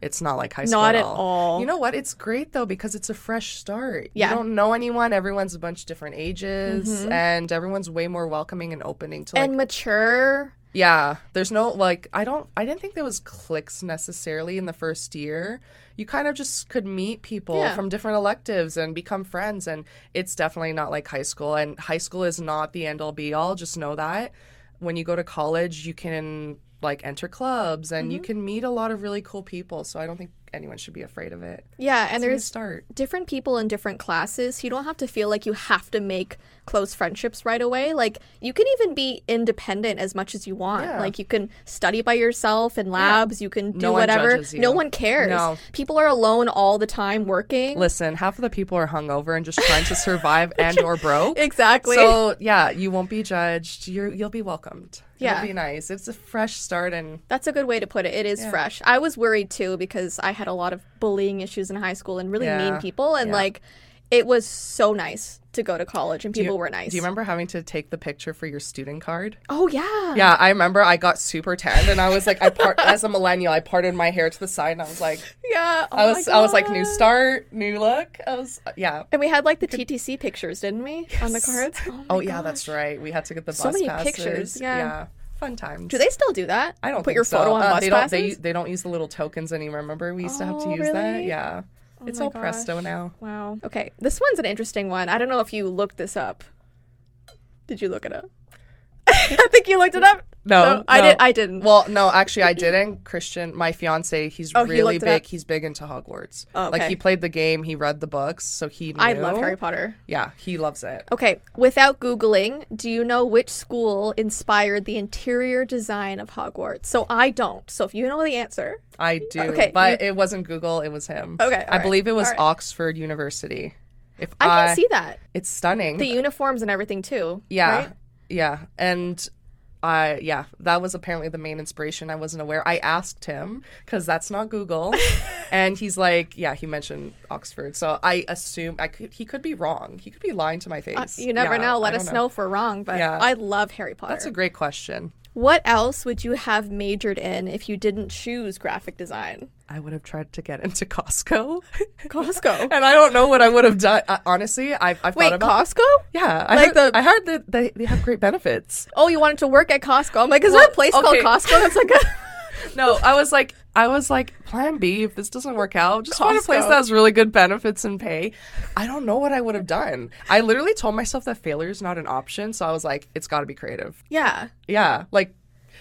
Speaker 2: It's not like high school.
Speaker 1: Not
Speaker 2: at
Speaker 1: at all.
Speaker 2: You know what? It's great though because it's a fresh start.
Speaker 1: Yeah.
Speaker 2: You don't know anyone. Everyone's a bunch of different ages, mm-hmm. and everyone's way more welcoming and opening to like.
Speaker 1: and mature.
Speaker 2: yeah, there's no like. I don't. I didn't think there was cliques necessarily in the first year. You kind of just could meet people
Speaker 1: Yeah.
Speaker 2: from different electives and become friends, and it's definitely not like high school. And high school is not the end all be all. Just know that when you go to college, you can like enter clubs and you
Speaker 1: Mm-hmm.
Speaker 2: can meet a lot of really cool people. So I don't think anyone should be afraid of it.
Speaker 1: Yeah, and
Speaker 2: It's
Speaker 1: there's
Speaker 2: start.
Speaker 1: different people in different classes. You don't have to feel like you have to make close friendships right away. Like you can even be independent as much as you want.
Speaker 2: Yeah.
Speaker 1: Like you can study by yourself in labs, you can do
Speaker 2: No
Speaker 1: whatever.
Speaker 2: you.
Speaker 1: No one cares.
Speaker 2: No.
Speaker 1: People are alone all the time working.
Speaker 2: Listen, half of the people are hungover and just trying to survive and or broke.
Speaker 1: Exactly.
Speaker 2: So yeah, you won't be judged. You're you'll be welcomed.
Speaker 1: Yeah.
Speaker 2: It'll be nice. It's a fresh start and
Speaker 1: That's a good way to put it. It is fresh. I was worried too because I had a lot of bullying issues in high school and really
Speaker 2: Yeah.
Speaker 1: mean people and
Speaker 2: Yeah.
Speaker 1: like it was so nice to go to college and people were nice.
Speaker 2: Do you remember having to take the picture for your student card?
Speaker 1: Oh yeah.
Speaker 2: Yeah, I remember I got super tanned and I was like I part as a millennial, I parted my hair to the side and I was like
Speaker 1: Yeah. Oh
Speaker 2: I was I was like new start, new look. I was yeah.
Speaker 1: And we had like the TTC pictures, didn't we, on the cards? Oh,
Speaker 2: Oh yeah, that's right. We had to get the
Speaker 1: So
Speaker 2: bus
Speaker 1: many
Speaker 2: passes.
Speaker 1: pictures, yeah.
Speaker 2: Fun times.
Speaker 1: Do they still do that?
Speaker 2: I don't
Speaker 1: put your
Speaker 2: so.
Speaker 1: photo on
Speaker 2: Uh,
Speaker 1: bus
Speaker 2: they don't they they don't use the little tokens anymore. Remember we used to have to
Speaker 1: Oh,
Speaker 2: use that?
Speaker 1: really?
Speaker 2: Yeah. it's
Speaker 1: my
Speaker 2: all presto now.
Speaker 1: Wow. Okay, this one's an interesting one. I don't know if you looked this up. Did you look it up? I think you looked it up.
Speaker 2: No,
Speaker 1: I
Speaker 2: no.
Speaker 1: did. I didn't.
Speaker 2: Well, no, actually, I didn't. Christian, my fiance, he's
Speaker 1: Oh, he
Speaker 2: really
Speaker 1: looked it
Speaker 2: big.
Speaker 1: up?
Speaker 2: He's big into Hogwarts.
Speaker 1: Oh,
Speaker 2: Like
Speaker 1: okay.
Speaker 2: he played the game, he read the books, so he. Knew.
Speaker 1: I love Harry Potter.
Speaker 2: Yeah, he loves it.
Speaker 1: Okay, without googling, do you know which school inspired the interior design of Hogwarts? So I don't. So if you know the answer,
Speaker 2: I do,
Speaker 1: Okay,
Speaker 2: but it wasn't Google. It was him.
Speaker 1: Okay,
Speaker 2: I
Speaker 1: alright,
Speaker 2: believe it was
Speaker 1: alright.
Speaker 2: Oxford University. If
Speaker 1: I can see that.
Speaker 2: it's stunning.
Speaker 1: The uniforms and everything too.
Speaker 2: Yeah.
Speaker 1: right?
Speaker 2: Yeah. And I yeah, that was apparently the main inspiration. I wasn't aware. I asked him cuz that's not Google. and he's like, yeah, he mentioned Oxford. So I assume I could he could be wrong. He could be lying to my face.
Speaker 1: Uh, you never
Speaker 2: Yeah,
Speaker 1: know. Let us
Speaker 2: don't
Speaker 1: know. if we're wrong. But
Speaker 2: Yeah.
Speaker 1: I love Harry Potter.
Speaker 2: That's a great question.
Speaker 1: What else would you have majored in if you didn't choose graphic design?
Speaker 2: I would have tried to get into Costco.
Speaker 1: Costco.
Speaker 2: and I don't know what I would have done. Honestly, I've, I've
Speaker 1: Wait,
Speaker 2: thought about
Speaker 1: Costco?
Speaker 2: Yeah, I
Speaker 1: Like
Speaker 2: heard,
Speaker 1: the-
Speaker 2: I heard that they, they have great benefits.
Speaker 1: Oh, you wanted to work at Costco? I'm like, is
Speaker 2: Well,
Speaker 1: there a place
Speaker 2: okay.
Speaker 1: called Costco that's like a
Speaker 2: No, I was like, I was like, Plan B. If this doesn't work out, just find a place that has really good benefits and pay. I don't know what I would have done. I literally told myself that failure is not an option, so I was like, it's got to be creative.
Speaker 1: yeah.
Speaker 2: Yeah, like,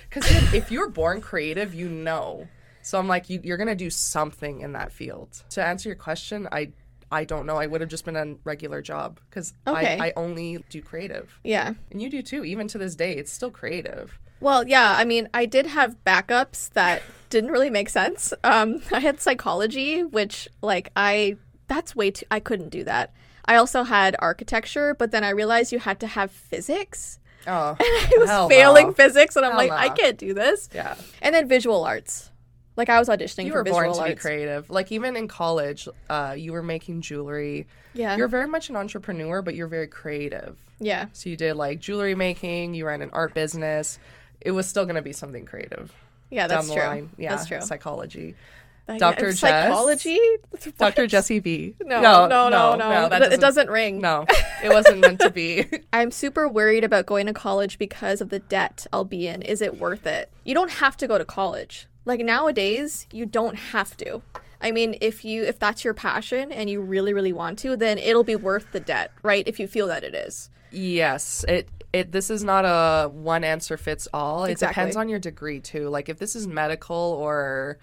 Speaker 2: because if you're born creative, you know. So I'm like, you, you're gonna do something in that field. To answer your question, I. I don't know. I would have just been a regular job because
Speaker 1: Okay.
Speaker 2: I, I only do creative.
Speaker 1: Yeah.
Speaker 2: And you do too. Even to this day, it's still creative.
Speaker 1: Well, yeah, I mean, I did have backups that didn't really make sense. Um, I had psychology, which, like, I, that's way too, I couldn't do that. I also had architecture, but then I realized you had to have physics.
Speaker 2: Oh, and
Speaker 1: I was failing
Speaker 2: no.
Speaker 1: physics, and I'm
Speaker 2: Hell
Speaker 1: like,
Speaker 2: no.
Speaker 1: I can't do this.
Speaker 2: Yeah.
Speaker 1: And then visual arts. Like, I was auditioning
Speaker 2: You
Speaker 1: for
Speaker 2: were
Speaker 1: visual
Speaker 2: born to be creative. Like even in college, uh, you were making jewelry.
Speaker 1: Yeah.
Speaker 2: You're very much an entrepreneur, but you're very creative.
Speaker 1: yeah.
Speaker 2: So you did like jewelry making. You ran an art business. It was still going to be something creative
Speaker 1: Yeah, that's true.
Speaker 2: line. Yeah,
Speaker 1: That's true.
Speaker 2: psychology.
Speaker 1: Uh,
Speaker 2: Dr. Jess?
Speaker 1: Psychology?
Speaker 2: Dr. Jesse V.
Speaker 1: No, no, no, no.
Speaker 2: that
Speaker 1: Th- it doesn't ring.
Speaker 2: No, it wasn't meant to be.
Speaker 1: I'm super worried about going to college because of the debt I'll be in. Is it worth it? You don't have to go to college. Like nowadays, you don't have to. I mean, if you if that's your passion and you really really want to, then it'll be worth the debt, right? If you feel that it is.
Speaker 2: Yes, it it this is not a one answer fits all. It
Speaker 1: Exactly.
Speaker 2: depends on your degree too. Like if this is medical or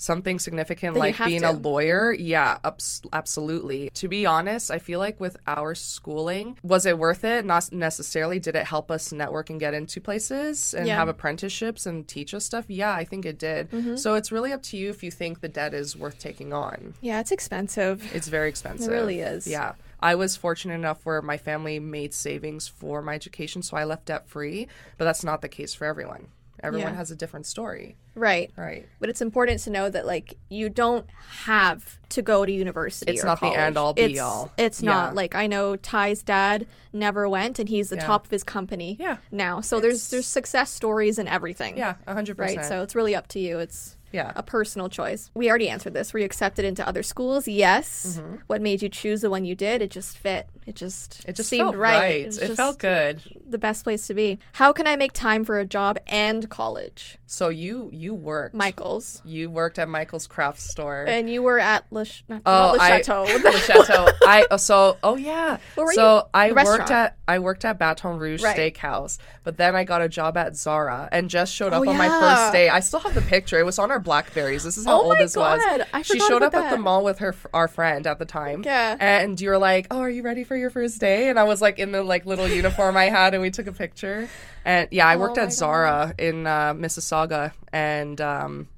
Speaker 2: something significant
Speaker 1: Then
Speaker 2: like being
Speaker 1: to.
Speaker 2: a lawyer, yeah, abs- absolutely. To be honest, I feel like with our schooling, was it worth it? Not necessarily. Did it help us network and get into places and
Speaker 1: Yeah.
Speaker 2: have apprenticeships and teach us stuff? Yeah, I think it did.
Speaker 1: Mm-hmm.
Speaker 2: So it's really up to you if you think the debt is worth taking on.
Speaker 1: Yeah, it's expensive.
Speaker 2: It's very expensive.
Speaker 1: it really is.
Speaker 2: Yeah. I was fortunate enough where my family made savings for my education, so I left debt free, but that's not the case for everyone. Everyone
Speaker 1: Yeah.
Speaker 2: has a different story.
Speaker 1: Right.
Speaker 2: Right.
Speaker 1: But it's important to know that like you don't have to go to university.
Speaker 2: It's not the end all, be
Speaker 1: It's-
Speaker 2: all.
Speaker 1: It's
Speaker 2: Yeah.
Speaker 1: not. Like I know Ty's dad never went, and he's the
Speaker 2: Yeah.
Speaker 1: top of his company.
Speaker 2: Yeah.
Speaker 1: Now, so there's there's success stories and everything.
Speaker 2: Yeah, 100%.
Speaker 1: Right. So it's really up to you. It's
Speaker 2: Yeah.
Speaker 1: a personal choice. We already answered this. Were you accepted into other schools? Yes. Mm-hmm. What made you choose the one you did? It just fit. It just
Speaker 2: It just
Speaker 1: seemed right.
Speaker 2: right.
Speaker 1: was
Speaker 2: It felt good.
Speaker 1: the best place to be. How can I make time for a job and college?
Speaker 2: So you you worked.
Speaker 1: Michael's.
Speaker 2: You worked at Michael's craft store.
Speaker 1: And you were at Le, Ch-
Speaker 2: Oh,
Speaker 1: not Le
Speaker 2: I-
Speaker 1: Chateau.
Speaker 2: Le Chateau. I oh, so oh yeah. So? I
Speaker 1: The
Speaker 2: worked at I worked at Baton Rouge
Speaker 1: Right.
Speaker 2: Steakhouse, but then I got a job at Zara and just showed oh, up
Speaker 1: Oh,
Speaker 2: on my first day. I still have the picture. It was on our Blackberries. This is how
Speaker 1: Oh
Speaker 2: old this was.
Speaker 1: I
Speaker 2: she showed up
Speaker 1: about
Speaker 2: at the mall with her our friend at the time.
Speaker 1: Yeah.
Speaker 2: And you were like, "Oh, are you ready for your first day?" And I was like in the like little uniform I had, and we took a picture. And yeah, I worked
Speaker 1: Oh my
Speaker 2: at Zara in uh, Mississauga, and um,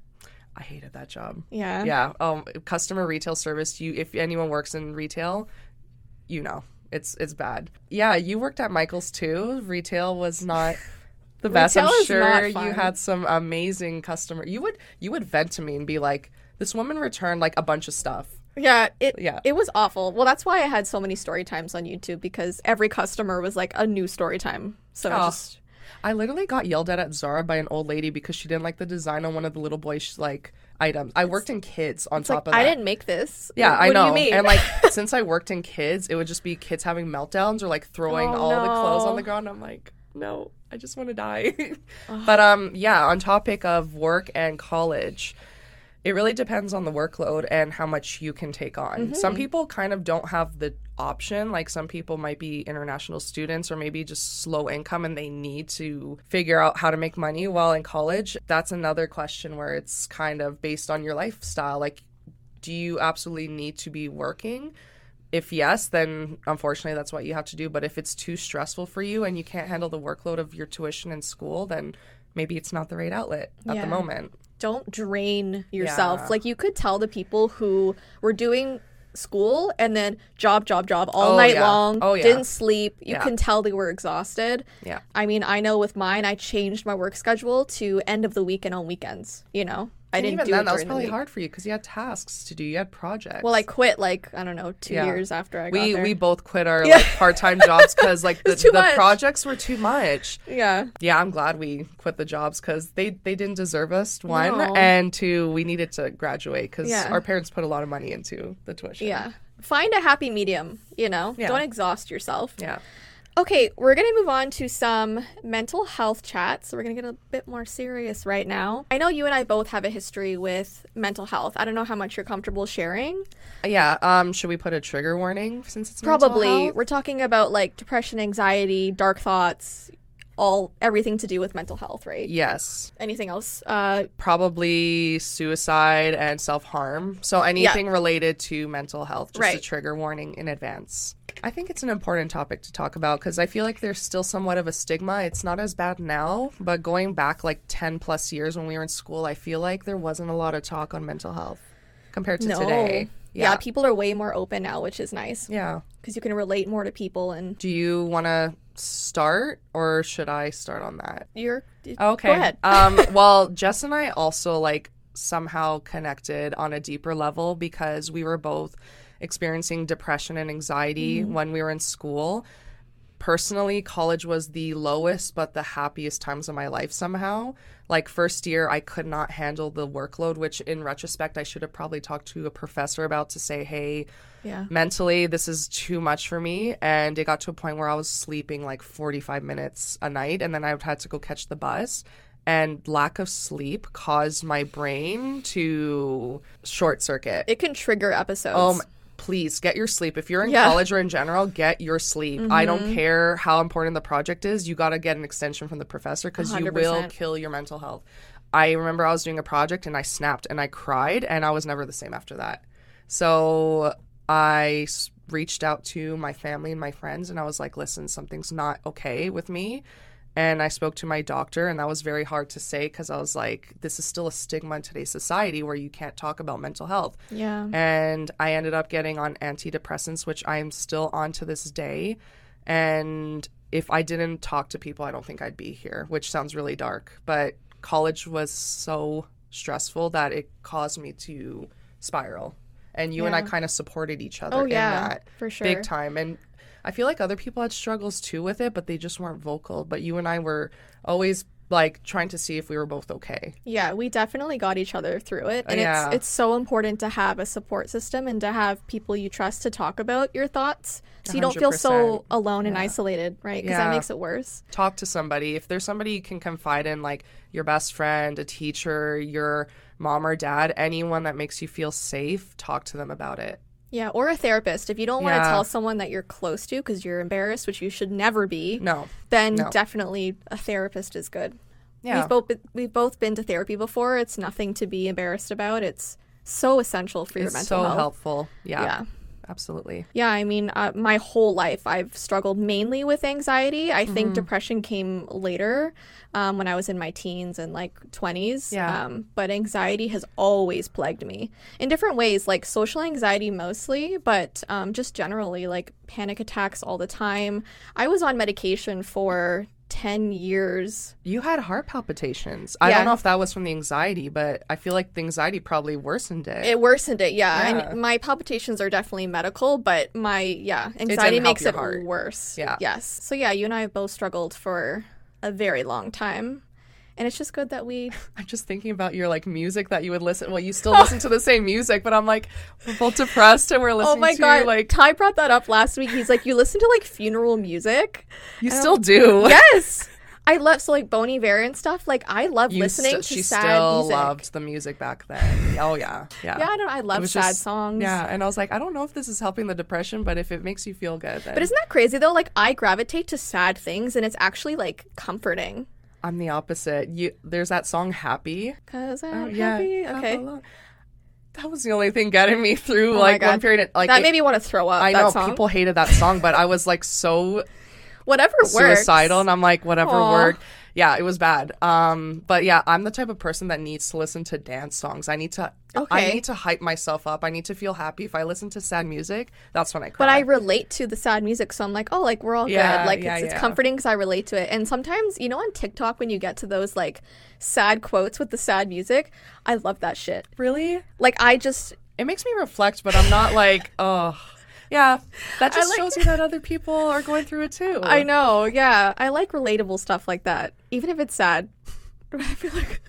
Speaker 2: I hated that job.
Speaker 1: yeah.
Speaker 2: Yeah. Um, customer retail service. You, if anyone works in retail, you know it's it's bad. Yeah, you worked at Michael's too. Retail was not the best.
Speaker 1: Retail
Speaker 2: I'm sure you had some amazing customer. You would you would vent to me and be like, "This woman returned like a bunch of stuff."
Speaker 1: Yeah, it
Speaker 2: Yeah.
Speaker 1: it was awful. Well, that's why I had so many story times on YouTube because every customer was like a new story time. So
Speaker 2: Oh.
Speaker 1: just
Speaker 2: I literally got yelled at at Zara by an old lady because she didn't like the design on one of the little boys like items. I worked in kids on top
Speaker 1: like
Speaker 2: of that.
Speaker 1: I didn't make this.
Speaker 2: Yeah,
Speaker 1: what
Speaker 2: I know.
Speaker 1: do you mean?
Speaker 2: And like since I worked in kids, it would just be kids having meltdowns or like throwing
Speaker 1: Oh,
Speaker 2: all the clothes on the ground. I'm like, no, I just want to die. but um yeah, on topic of work and college, it really depends on the workload and how much you can take on.
Speaker 1: Mm-hmm.
Speaker 2: Some people kind of don't have the option. Like some people might be international students or maybe just slow income and they need to figure out how to make money while in college. That's another question where it's kind of based on your lifestyle. Like, do you absolutely need to be working? If yes, then unfortunately that's what you have to do. But if it's too stressful for you and you can't handle the workload of your tuition in school, then maybe it's not the right outlet at
Speaker 1: Yeah.
Speaker 2: the moment.
Speaker 1: don't drain yourself.
Speaker 2: Yeah.
Speaker 1: Like you could tell the people who were doing school and then job, job, job all
Speaker 2: Oh,
Speaker 1: night
Speaker 2: yeah.
Speaker 1: long,
Speaker 2: Oh, yeah.
Speaker 1: didn't sleep. You
Speaker 2: Yeah.
Speaker 1: can tell they were exhausted.
Speaker 2: Yeah.
Speaker 1: I mean, I know with mine, I changed my work schedule to end of the week and on weekends. You know, I didn't
Speaker 2: even
Speaker 1: do
Speaker 2: then,
Speaker 1: it
Speaker 2: that was probably hard for you because you had tasks to do. You had projects.
Speaker 1: Well, I quit like I don't know two
Speaker 2: Yeah.
Speaker 1: years after I got
Speaker 2: we
Speaker 1: there.
Speaker 2: we both quit our like part-time jobs because like the, the
Speaker 1: much.
Speaker 2: projects were too much.
Speaker 1: yeah,
Speaker 2: Yeah, I'm glad we quit the jobs because they they didn't deserve us one
Speaker 1: No.
Speaker 2: and two we needed to graduate because
Speaker 1: Yeah.
Speaker 2: our parents put a lot of money into the tuition.
Speaker 1: yeah. Find a happy medium. You know,
Speaker 2: Yeah.
Speaker 1: don't exhaust yourself.
Speaker 2: yeah.
Speaker 1: Okay, we're going to move on to some mental health chats. So we're going to get a bit more serious right now. I know you and I both have a history with mental health. I don't know how much you're comfortable sharing.
Speaker 2: Yeah. Um. Should we put a trigger warning since it's mental
Speaker 1: Probably. We're talking about like depression, anxiety, dark thoughts, all everything to do with mental health, right?
Speaker 2: Yes.
Speaker 1: Anything else? Uh
Speaker 2: Probably suicide and self harm. So anything related to mental health, just a trigger warning in advance. I think it's an important topic to talk about because I feel like there's still somewhat of a stigma. It's not as bad now, but going back like 10 plus years when we were in school, I feel like there wasn't a lot of talk on mental health compared to
Speaker 1: no.
Speaker 2: today.
Speaker 1: Yeah.
Speaker 2: Yeah.
Speaker 1: people are way more open now, which is nice
Speaker 2: Yeah.
Speaker 1: because you can relate more to people and
Speaker 2: Do you want to start or should I start on that?
Speaker 1: you're
Speaker 2: Okay.
Speaker 1: Go ahead.
Speaker 2: um, well, Jess and I also like somehow connected on a deeper level because we were both experiencing depression and anxiety
Speaker 1: Mm-hmm.
Speaker 2: when we were in school. Personally, college was the lowest but the happiest times of my life somehow. Like first year I could not handle the workload, which in retrospect I should have probably talked to a professor about to say, "Hey,
Speaker 1: yeah.
Speaker 2: mentally this is too much for me and it got to a point where i was sleeping like 45 minutes a night and then i had to go catch the bus and lack of sleep caused my brain to short circuit
Speaker 1: It can trigger episodes.
Speaker 2: um please get your sleep if you're in
Speaker 1: Yeah. Mm-hmm.
Speaker 2: college or in general get your sleep i don't care how important the project is you got to get an extension from the professor because you will kill your mental health i remember i was doing a project and i snapped and i cried and i was never the same after that so I reached out to my family and my friends and I was like, listen, something's not okay with me. And I spoke to my doctor, and that was very hard to say because I was like, this is still a stigma in today's society where you can't talk about mental health.
Speaker 1: yeah.
Speaker 2: And I ended up getting on antidepressants, which I am still on to this day. And if I didn't talk to people, I don't think I'd be here, which sounds really dark. But college was so stressful that it caused me to spiral. And you and I kind of supported each other
Speaker 1: Oh,
Speaker 2: in
Speaker 1: yeah,
Speaker 2: that
Speaker 1: for sure.
Speaker 2: big time. And I feel like other people had struggles too with it, but they just weren't vocal. But you and I were always like trying to see if we were both okay.
Speaker 1: Yeah, we definitely got each other through it. And
Speaker 2: Yeah.
Speaker 1: it's it's so important to have a support system and to have people you trust to talk about your thoughts so you don't feel so
Speaker 2: 100%.
Speaker 1: alone and isolated, right? Because that makes it worse.
Speaker 2: talk to somebody. If there's somebody you can confide in, like your best friend, a teacher, your mom or dad, anyone that makes you feel safe, talk to them about it.
Speaker 1: Yeah, or a therapist. If you don't want to
Speaker 2: Yeah.
Speaker 1: tell someone that you're close to because you're embarrassed, which you should never be,
Speaker 2: No.
Speaker 1: then
Speaker 2: no.
Speaker 1: definitely a therapist is good.
Speaker 2: Yeah.
Speaker 1: We've both been, we've both been to therapy before. It's nothing to be embarrassed about. It's so essential for your
Speaker 2: it's
Speaker 1: mental
Speaker 2: so
Speaker 1: health.
Speaker 2: helpful. Yeah.
Speaker 1: Yeah.
Speaker 2: Absolutely.
Speaker 1: Yeah, I mean, uh, my whole life I've struggled mainly with anxiety. I
Speaker 2: Mm-hmm.
Speaker 1: think depression came later um, when I was in my teens and like 20s.
Speaker 2: Yeah.
Speaker 1: Um, but anxiety has always plagued me in different ways, like social anxiety mostly, but um, just generally, like panic attacks all the time. I was on medication for 10 years.
Speaker 2: You had heart palpitations. I don't know if that was from the anxiety, but I feel like the anxiety probably worsened it.
Speaker 1: It worsened it, yeah.
Speaker 2: Yeah.
Speaker 1: And my palpitations are definitely medical, but my yeah, anxiety
Speaker 2: didn't
Speaker 1: makes it
Speaker 2: heart.
Speaker 1: worse.
Speaker 2: Yeah.
Speaker 1: Yes. So yeah, you and I have both struggled for a very long time. And it's just good that we
Speaker 2: I'm just thinking about your like music that you would listen. Well, you still listen to the same music, but I'm like, we're both depressed and we're oh listening to like
Speaker 1: Oh my
Speaker 2: to
Speaker 1: god,
Speaker 2: like
Speaker 1: Ty brought that up last week. He's like, You listen to like funeral music?
Speaker 2: you still do.
Speaker 1: yes. I love so like Bon Iver and stuff. Like I love
Speaker 2: You
Speaker 1: listening
Speaker 2: st-
Speaker 1: to
Speaker 2: she
Speaker 1: sad
Speaker 2: still
Speaker 1: music.
Speaker 2: loved the music back then. Oh yeah, yeah.
Speaker 1: yeah, I don't I love sad
Speaker 2: just-
Speaker 1: songs.
Speaker 2: Yeah, and I was like, I don't know if this is helping the depression, but if it makes you feel good, then
Speaker 1: But isn't that crazy though? Like I gravitate to sad things and it's actually like comforting.
Speaker 2: I'm the opposite. You there's that song Happy.
Speaker 1: Cause I'm
Speaker 2: Oh, yeah.
Speaker 1: happy.
Speaker 2: Clap
Speaker 1: Okay.
Speaker 2: That was the only thing getting me through
Speaker 1: Oh
Speaker 2: like one period. Like
Speaker 1: that
Speaker 2: it-
Speaker 1: made me want to throw up.
Speaker 2: I know
Speaker 1: song.
Speaker 2: people hated that song, but I was like so
Speaker 1: whatever works.
Speaker 2: suicidal, and I'm like, whatever
Speaker 1: Aw.
Speaker 2: worked. Yeah, it was bad. Um, but yeah, I'm the type of person that needs to listen to dance songs. I need to.
Speaker 1: Okay.
Speaker 2: I need to hype myself up. I need to feel happy. If I listen to sad music, that's when I cry.
Speaker 1: But I relate to the sad music, so I'm like, oh, like we're all
Speaker 2: Yeah,
Speaker 1: good. Like
Speaker 2: yeah,
Speaker 1: it's, it's
Speaker 2: yeah.
Speaker 1: comforting because I relate to it. And sometimes, you know, on TikTok when you get to those like sad quotes with the sad music, I love that shit.
Speaker 2: really,
Speaker 1: Like I just
Speaker 2: it makes me reflect, but I'm not like, oh, yeah. That just
Speaker 1: like-
Speaker 2: shows you that other people are going through it too.
Speaker 1: I know, yeah, I like relatable stuff like that, even if it's sad. I feel like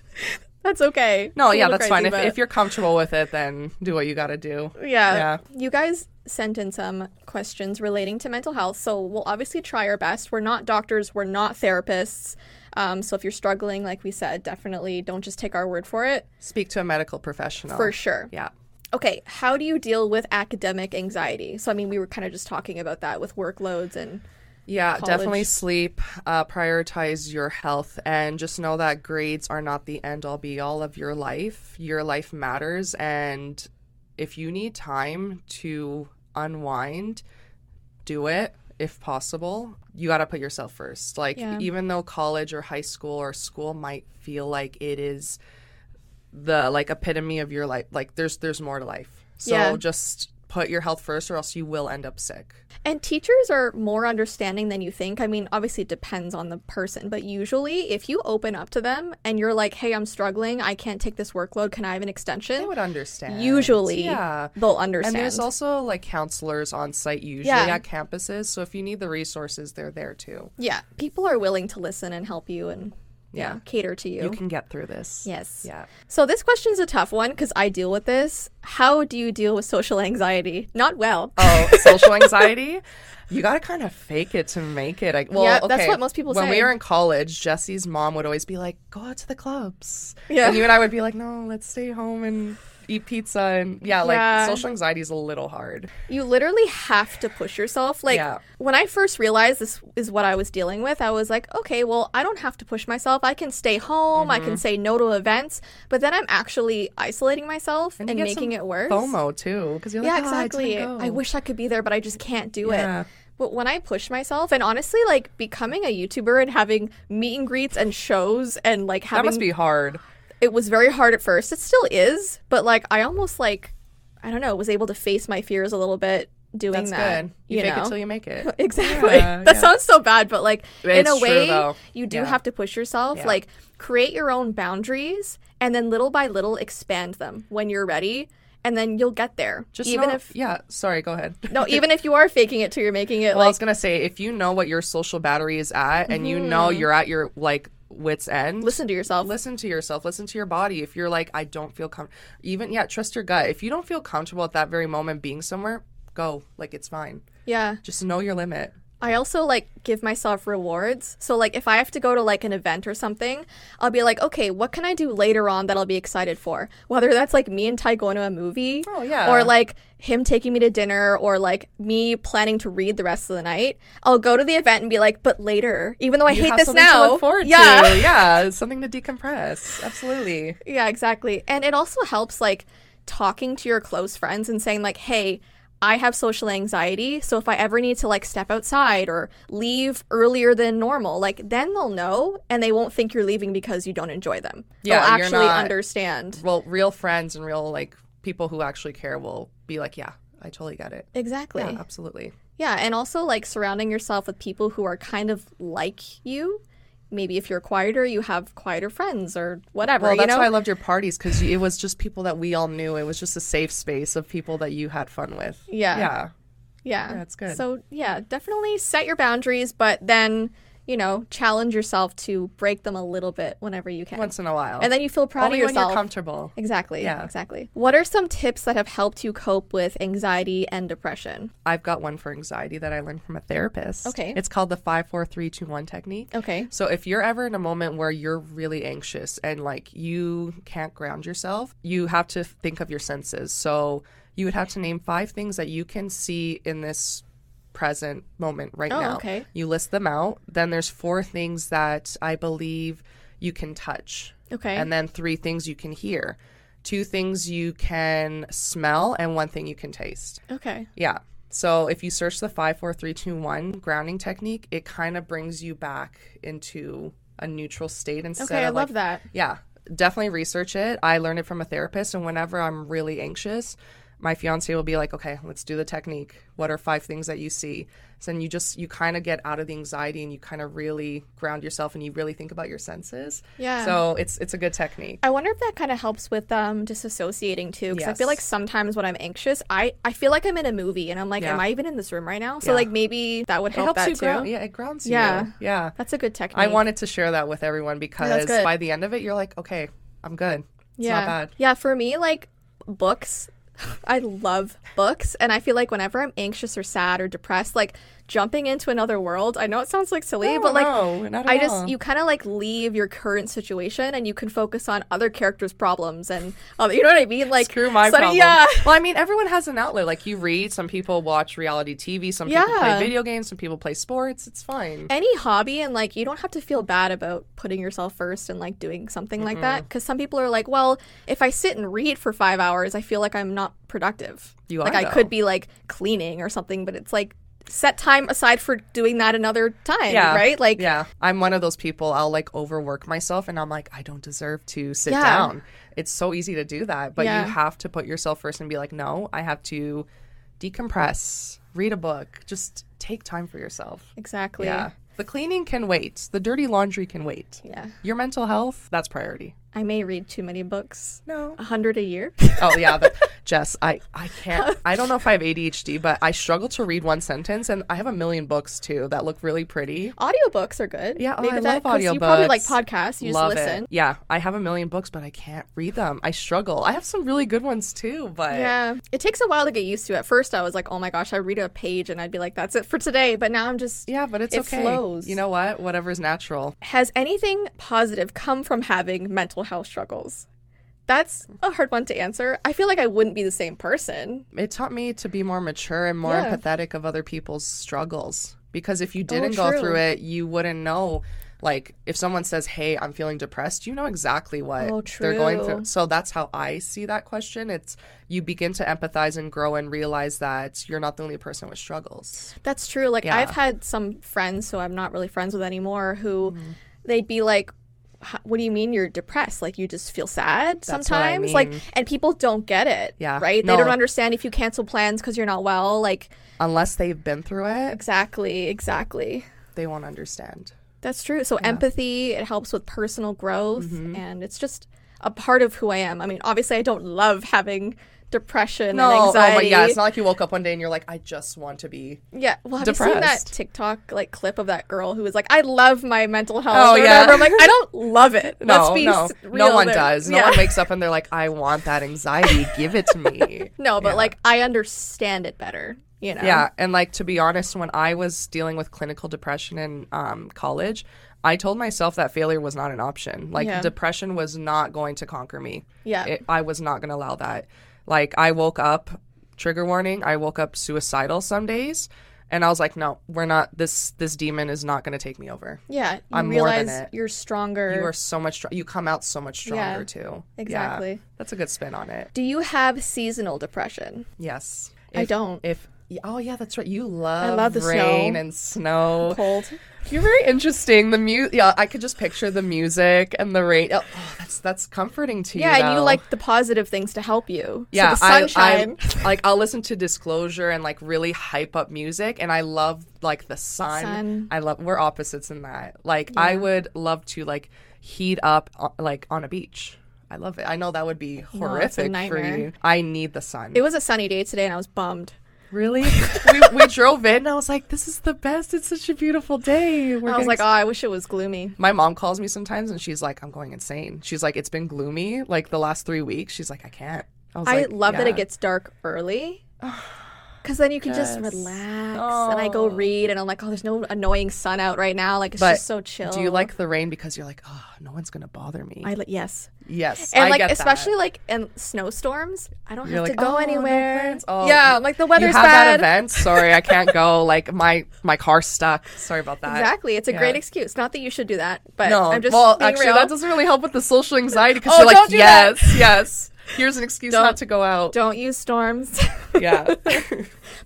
Speaker 1: that's okay.
Speaker 2: No, yeah, that's fine. If, if you're comfortable with it, then do what you got to do.
Speaker 1: Yeah.
Speaker 2: Yeah.
Speaker 1: You guys sent in some questions relating to mental health, so we'll obviously try our best. We're not doctors, we're not therapists. Um, so if you're struggling, like we said, definitely don't just take our word for it.
Speaker 2: Speak to a medical professional.
Speaker 1: For sure.
Speaker 2: Yeah.
Speaker 1: Okay, how do you deal with academic anxiety? So, I mean, we were kind of just talking about that with workloads and.
Speaker 2: Yeah,
Speaker 1: college.
Speaker 2: definitely sleep. Uh, prioritize your health and just know that grades are not the end all be all of your life. Your life matters. And if you need time to unwind, do it if possible. You got to put yourself first. Like,
Speaker 1: Yeah.
Speaker 2: even though college or high school or school might feel like it is the like epitome of your life, like, there's, there's more to life. So
Speaker 1: Yeah.
Speaker 2: just put your health first or else you will end up sick.
Speaker 1: And teachers are more understanding than you think. I mean, obviously, it depends on the person, but usually, if you open up to them and you're like, hey, I'm struggling, I can't take this workload, can I have an extension?"
Speaker 2: They would understand.
Speaker 1: Usually,
Speaker 2: yeah.
Speaker 1: they'll understand.
Speaker 2: And there's also like counselors on site usually
Speaker 1: Yeah.
Speaker 2: at campuses. So if you need the resources, they're there too.
Speaker 1: yeah, people are willing to listen and help you and yeah,
Speaker 2: Yeah.
Speaker 1: cater to you.
Speaker 2: You can get through this.
Speaker 1: yes.
Speaker 2: Yeah.
Speaker 1: So this question's a tough one because I deal with this. How do you deal with social anxiety? Not well.
Speaker 2: Oh, social anxiety. You got to kind of fake it to make it. I, well,
Speaker 1: Yeah, that's what most people
Speaker 2: when
Speaker 1: say.
Speaker 2: When we were in college, Jessii's mom would always be like, "Go out to the clubs,"
Speaker 1: Yeah.
Speaker 2: and you and I would be like, "No, let's stay home and eat pizza." And yeah, like social anxiety is a little hard.
Speaker 1: You literally have to push yourself. Like
Speaker 2: Yeah.
Speaker 1: when I first realized this is what I was dealing with, I was like, okay, well, I don't have to push myself. I can stay home. I
Speaker 2: Mm-hmm.
Speaker 1: can say no to events. But then I'm actually isolating myself and,
Speaker 2: get
Speaker 1: making it worse.
Speaker 2: FOMO too, because you're
Speaker 1: Yeah,
Speaker 2: like, "Oh, I
Speaker 1: exactly.
Speaker 2: didn't
Speaker 1: I, wish I could be there, but I just can't do
Speaker 2: Yeah.
Speaker 1: it. But when I push myself, and honestly, like becoming a YouTuber and having meet and greets and shows and like having that
Speaker 2: must be hard.
Speaker 1: It was very hard at first. It still is, but like I almost like I don't know, was able to face my fears a little bit doing
Speaker 2: That's
Speaker 1: that.
Speaker 2: good. You,
Speaker 1: You,
Speaker 2: fake
Speaker 1: know?
Speaker 2: it till you make it.
Speaker 1: Exactly.
Speaker 2: Yeah,
Speaker 1: that
Speaker 2: yeah.
Speaker 1: sounds so bad, but like in a way, you do
Speaker 2: Yeah.
Speaker 1: have to push yourself. Like create your own boundaries, and then little by little expand them when you're ready, and then you'll get there.
Speaker 2: Just
Speaker 1: even
Speaker 2: know-
Speaker 1: if
Speaker 2: yeah. Sorry, go ahead.
Speaker 1: no, even if you are faking it till you're making it
Speaker 2: Well, I was gonna say if you know what your social battery is at and you know
Speaker 1: Mm-hmm.
Speaker 2: you're at your like wits end,
Speaker 1: Listen to yourself.
Speaker 2: listen to yourself. Listen to your body. If you're like i don't feel com even yeah trust your gut. If you don't feel comfortable at that very moment being somewhere go. Like it's fine.
Speaker 1: Yeah.
Speaker 2: just know your limit
Speaker 1: I also like give myself rewards. So like if I have to go to like an event or something, I'll be like, okay, what can I do later on that I'll be excited for? Whether that's like me and Ty going to a movie,
Speaker 2: Oh, yeah.
Speaker 1: or like him taking me to dinner, or like me planning to read the rest of the night. I'll go to the event and be like, but later, even though I
Speaker 2: you
Speaker 1: hate this now,
Speaker 2: to look forward
Speaker 1: yeah,
Speaker 2: to yeah something to decompress absolutely
Speaker 1: Yeah, exactly. And it also helps like talking to your close friends and saying like, "Hey, I have social anxiety, so if I ever need to like step outside or leave earlier than normal, like then they'll know and they won't think you're leaving because you don't enjoy them.
Speaker 2: Yeah,
Speaker 1: they'll actually
Speaker 2: not-
Speaker 1: understand.
Speaker 2: well real friends and real like people who actually care will be like yeah i totally get it
Speaker 1: Exactly.
Speaker 2: yeah absolutely. Yeah.
Speaker 1: and also like surrounding yourself with people who are kind of like you. Maybe if you're quieter, you have quieter friends or whatever.
Speaker 2: well
Speaker 1: you
Speaker 2: that's
Speaker 1: know?
Speaker 2: why i loved your parties because it was just people that we all knew it was just a safe space of people that you had fun with
Speaker 1: Yeah.
Speaker 2: yeah
Speaker 1: Yeah.
Speaker 2: That's good.
Speaker 1: So, yeah, definitely set your boundaries, but then, you know, challenge yourself to break them a little bit whenever you can.
Speaker 2: once in a while
Speaker 1: and then you feel proud
Speaker 2: only
Speaker 1: of
Speaker 2: when
Speaker 1: yourself.
Speaker 2: you're comfortable
Speaker 1: exactly.
Speaker 2: Yeah.
Speaker 1: Exactly. What are some tips that have helped you cope with anxiety and depression?
Speaker 2: I've got one for anxiety that I learned from a therapist.
Speaker 1: Okay.
Speaker 2: It's called the five, four, three, two, one technique.
Speaker 1: Okay.
Speaker 2: So if you're ever in a moment where you're really anxious and like you can't ground yourself, you have to think of your senses. So you would have to name five things that you can see in this present moment right
Speaker 1: Oh,
Speaker 2: now.
Speaker 1: okay.
Speaker 2: You list them out. Then there's four things that I believe you can touch.
Speaker 1: Okay.
Speaker 2: And then three things you can hear. Two things you can smell and one thing you can taste.
Speaker 1: okay.
Speaker 2: Yeah. So if you search the five, four, three, two, one grounding technique, it kind of brings you back into a neutral state instead
Speaker 1: Okay, I
Speaker 2: like,
Speaker 1: love that.
Speaker 2: yeah, definitely research it. I learned it from a therapist, and whenever I'm really anxious, my fiance will be like, "Okay, let's do the technique. What are five things that you see?" So then you just you kind of get out of the anxiety and you kind of really ground yourself and you really think about your senses.
Speaker 1: Yeah.
Speaker 2: So it's it's a good technique.
Speaker 1: I wonder if that kind of helps with um disassociating too because I feel like sometimes when I'm anxious, I I feel like I'm in a movie and I'm like,
Speaker 2: Yeah.
Speaker 1: am I even in this room right now? So
Speaker 2: Yeah.
Speaker 1: like maybe that would help that
Speaker 2: you
Speaker 1: too.
Speaker 2: ground. Yeah, it grounds
Speaker 1: Yeah.
Speaker 2: you. Yeah.
Speaker 1: That's a good technique.
Speaker 2: I wanted to share that with everyone because by the end of it, you're like, okay, I'm good. It's
Speaker 1: yeah.
Speaker 2: not bad.
Speaker 1: Yeah, for me, like books, I love books. And I feel like whenever I'm anxious or sad or depressed, like jumping into another world, I know it sounds like silly, but like
Speaker 2: no,
Speaker 1: I just
Speaker 2: all.
Speaker 1: you kind of like leave your current situation and you can focus on other characters' problems and other, you know what I mean? Like
Speaker 2: Screw my
Speaker 1: so-
Speaker 2: problem.
Speaker 1: Yeah.
Speaker 2: Well, I mean, everyone has an outlet. Like you read, some people watch reality TV, some people play video games, some people play sports. It's fine.
Speaker 1: Any hobby and like you don't have to feel bad about putting yourself first and like doing something like that because some people are like, well, if I sit and read for five hours, I feel like I'm not productive.
Speaker 2: You
Speaker 1: like
Speaker 2: are,
Speaker 1: I could be like cleaning or something, but it's like set time aside for doing that another time,
Speaker 2: yeah.
Speaker 1: right? Like
Speaker 2: yeah. I'm one of those people. I'll like overwork myself and I'm like, I don't deserve to sit
Speaker 1: Yeah.
Speaker 2: down. It's so easy to do that. But
Speaker 1: Yeah.
Speaker 2: you have to put yourself first and be like, no, I have to decompress, read a book, just take time for yourself.
Speaker 1: exactly.
Speaker 2: Yeah. The cleaning can wait. The dirty laundry can wait.
Speaker 1: Yeah.
Speaker 2: Your mental health, that's priority.
Speaker 1: I may read too many books.
Speaker 2: No.
Speaker 1: A hundred a year.
Speaker 2: Oh yeah, but Jess, I I can't. I don't know if I have ADHD, but I struggle to read one sentence, and I have a million books too that look really pretty.
Speaker 1: Audiobooks are good.
Speaker 2: Yeah, oh, I
Speaker 1: that,
Speaker 2: love
Speaker 1: 'cause You probably like podcasts. You
Speaker 2: Love
Speaker 1: just listen.
Speaker 2: it. Yeah, I have a million books, but I can't read them. I struggle. I have some really good ones too, but
Speaker 1: Yeah, it takes a while to get used to. At first, I was like, "Oh my gosh!" I read a page and I'd be like, "That's it for today." But now I'm just
Speaker 2: yeah, but it's
Speaker 1: It
Speaker 2: okay.
Speaker 1: flows.
Speaker 2: You know what? Whatever's natural.
Speaker 1: Has anything positive come from having mental health struggles? That's a hard one to answer. I feel like I wouldn't be the same person.
Speaker 2: It taught me to be more mature and more
Speaker 1: Yeah.
Speaker 2: empathetic of other people's struggles. Because if you didn't go through it, you wouldn't know. Like, if someone says, Hey, I'm feeling depressed, you know exactly what
Speaker 1: Oh,
Speaker 2: they're going through. So that's how I see that question. It's you begin to empathize and grow and realize that you're not the only person with struggles.
Speaker 1: That's true. Like
Speaker 2: Yeah.
Speaker 1: I've had some friends who I'm not really friends with anymore who
Speaker 2: Mm-hmm.
Speaker 1: they'd be like "H- what do you mean you're depressed? Like you just feel sad
Speaker 2: That's what I
Speaker 1: sometimes? Like and people don't get it.
Speaker 2: Yeah.
Speaker 1: Right?
Speaker 2: No.
Speaker 1: They don't understand if you cancel plans because you're not well. Like
Speaker 2: Unless they've been through it,
Speaker 1: exactly, exactly.
Speaker 2: they won't understand.
Speaker 1: That's true. So empathy, it helps with personal growth
Speaker 2: Mm-hmm.
Speaker 1: and it's just a part of who I am. I mean, obviously I don't love having depression
Speaker 2: No,
Speaker 1: and
Speaker 2: oh
Speaker 1: anxiety.
Speaker 2: my yeah, it's not like you woke up one day and you're like, I just want to be.
Speaker 1: Yeah, well, have you seen that. TikTok like clip of that girl who was like, "I love my mental health."
Speaker 2: Oh,
Speaker 1: or
Speaker 2: yeah.
Speaker 1: whatever. I'm like, I don't love it.
Speaker 2: No, no, no one
Speaker 1: there.
Speaker 2: does. No
Speaker 1: Yeah.
Speaker 2: one wakes up and they're like, I want that anxiety. Give it to me.
Speaker 1: No, but
Speaker 2: Yeah.
Speaker 1: like I understand it better. You know.
Speaker 2: Yeah, and like to be honest, when I was dealing with clinical depression in um, college, I told myself that failure was not an option. Like
Speaker 1: Yeah.
Speaker 2: depression was not going to conquer me.
Speaker 1: Yeah.
Speaker 2: It, I was not going to allow that. Like I woke up, trigger warning. I woke up suicidal some days, and I was like, no, we're not. This this demon is not going to take me over.
Speaker 1: Yeah. You
Speaker 2: I'm more than
Speaker 1: realize
Speaker 2: it.
Speaker 1: you're stronger.
Speaker 2: You are so much. Str- you come out so much stronger
Speaker 1: Yeah,
Speaker 2: too. Yeah.
Speaker 1: exactly.
Speaker 2: that's a good spin on it.
Speaker 1: Do you have seasonal depression?
Speaker 2: Yes.
Speaker 1: I don't.
Speaker 2: If oh yeah, that's right. You love, I
Speaker 1: love the
Speaker 2: rain
Speaker 1: snow.
Speaker 2: and snow.
Speaker 1: Cold.
Speaker 2: You're very interesting. The mu yeah, I could just picture the music and the rain. Oh, that's that's comforting to you.
Speaker 1: Yeah, and you like the positive things to help you.
Speaker 2: yeah,
Speaker 1: so the
Speaker 2: I-
Speaker 1: sunshine.
Speaker 2: I, like I'll listen to Disclosure and like really hype up music, and I love like the sun.
Speaker 1: Sun.
Speaker 2: I love we're opposites in that. Like I would love to like heat up uh, like on a beach. I love it. I know that would be horrific for you. I need the sun.
Speaker 1: it was a sunny day today, and I was bummed.
Speaker 2: Really? we, we drove in and I was like, this is the best. It's such a beautiful day. We're
Speaker 1: I was
Speaker 2: getting
Speaker 1: like, oh, I wish it was gloomy.
Speaker 2: my mom calls me sometimes and she's like, I'm going insane. She's like, it's been gloomy like the last three weeks. She's like, I can't. I, was
Speaker 1: I
Speaker 2: like,
Speaker 1: love that it gets dark early. Because then you can just
Speaker 2: Yes.
Speaker 1: relax. And I go read, and I'm like, oh, there's no annoying sun out right now. Like, it's
Speaker 2: But
Speaker 1: just so chill.
Speaker 2: Do you like the rain because you're like, oh, no one's gonna bother me?
Speaker 1: I li- yes.
Speaker 2: yes,
Speaker 1: And
Speaker 2: I
Speaker 1: like,
Speaker 2: get that.
Speaker 1: especially like in snowstorms, I don't
Speaker 2: You're
Speaker 1: have
Speaker 2: like,
Speaker 1: to go
Speaker 2: "Oh,
Speaker 1: anywhere.
Speaker 2: plans." Oh,
Speaker 1: yeah, like the weather's you
Speaker 2: have
Speaker 1: bad.
Speaker 2: that event. Sorry, I can't go. Like my my car's stuck. Sorry about that.
Speaker 1: Exactly. It's a
Speaker 2: Yeah.
Speaker 1: great excuse. Not that you should do that, but
Speaker 2: No,
Speaker 1: I'm just
Speaker 2: well, actually,
Speaker 1: real.
Speaker 2: that doesn't really help with the social anxiety because
Speaker 1: Oh,
Speaker 2: you're like, yes, yes. Here's an excuse
Speaker 1: Don't-
Speaker 2: not to go out.
Speaker 1: Don't use storms.
Speaker 2: Yeah.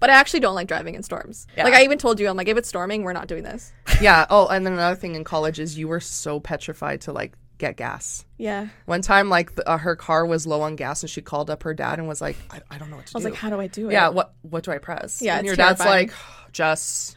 Speaker 1: but I actually don't like driving in storms.
Speaker 2: Yeah.
Speaker 1: Like I even told you, I'm like, if it's storming, we're not doing this.
Speaker 2: yeah. Oh, and then another thing in college is you were so petrified to like get gas.
Speaker 1: Yeah.
Speaker 2: One time, like the, uh, her car was low on gas, and she called up her dad and was like, "I, I don't know what to do."
Speaker 1: I was
Speaker 2: do."
Speaker 1: like, how do I do it?
Speaker 2: yeah. What What do I press?
Speaker 1: Yeah,
Speaker 2: And your dad's like, "Just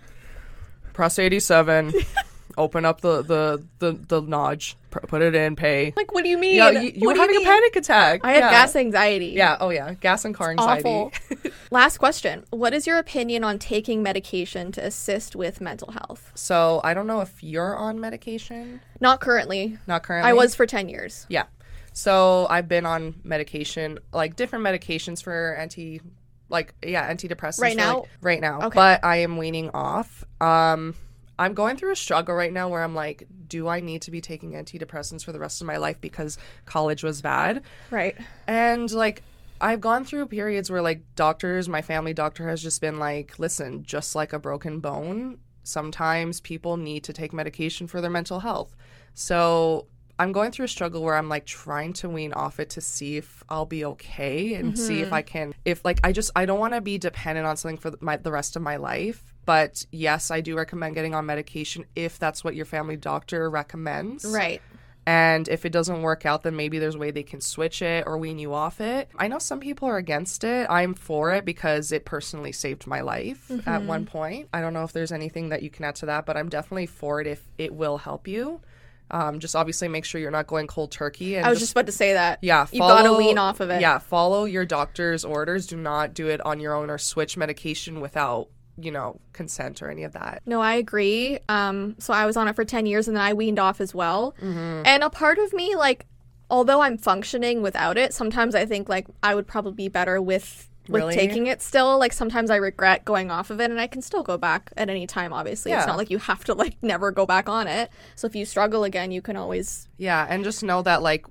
Speaker 2: press eighty seven, open up the the the the nodge, pr- put it in, pay."
Speaker 1: Like, what do you mean?
Speaker 2: Yeah, you, you were having
Speaker 1: mean?
Speaker 2: a panic attack.
Speaker 1: I have
Speaker 2: yeah.
Speaker 1: gas anxiety.
Speaker 2: Yeah. Oh yeah. Gas and car anxiety.
Speaker 1: Awful. Last question. What is your opinion on taking medication to assist with mental health?
Speaker 2: So I don't know if you're on medication.
Speaker 1: Not currently.
Speaker 2: Not currently.
Speaker 1: I was for 10 years.
Speaker 2: Yeah. So I've been on medication, like different medications for anti, like yeah, antidepressants.
Speaker 1: Right now?
Speaker 2: like- right now.
Speaker 1: Okay.
Speaker 2: But I am weaning off. Um, I'm going through a struggle right now where I'm like, do I need to be taking antidepressants for the rest of my life because college was bad?
Speaker 1: Right.
Speaker 2: And like I've gone through periods where like doctors, my family doctor has just been like, listen, just like a broken bone, sometimes people need to take medication for their mental health. So I'm going through a struggle where I'm like trying to wean off it to see if I'll be okay and see if mm-hmm. I can if like I just I don't want to be dependent on something for my the rest of my life. But yes, I do recommend getting on medication if that's what your family doctor recommends.
Speaker 1: Right.
Speaker 2: And if it doesn't work out, then maybe there's a way they can switch it or wean you off it. I know some people are against it. I'm for it because it personally saved my life at one point. I don't know if there's anything that you can add to that, but I'm definitely for it if it will help you. Um, just obviously make sure you're not going cold turkey. And
Speaker 1: I was just about to say that.
Speaker 2: yeah,
Speaker 1: You gotta
Speaker 2: follow-
Speaker 1: wean off of it.
Speaker 2: Yeah, follow your doctor's orders. Do not do it on your own or switch medication without you know consent or any of that.
Speaker 1: No, I agree. Um, so I was on it for 10 years and then I weaned off as well.
Speaker 2: Mm-hmm.
Speaker 1: And a part of me, like, although I'm functioning without it, sometimes I think, like, I would probably be better with. With
Speaker 2: Really?
Speaker 1: taking it still, like sometimes I regret going off of it, and I can still go back at any time. Obviously, it's not like you have to like never go back on it. So if you struggle again, you can always
Speaker 2: Yeah, and just know that like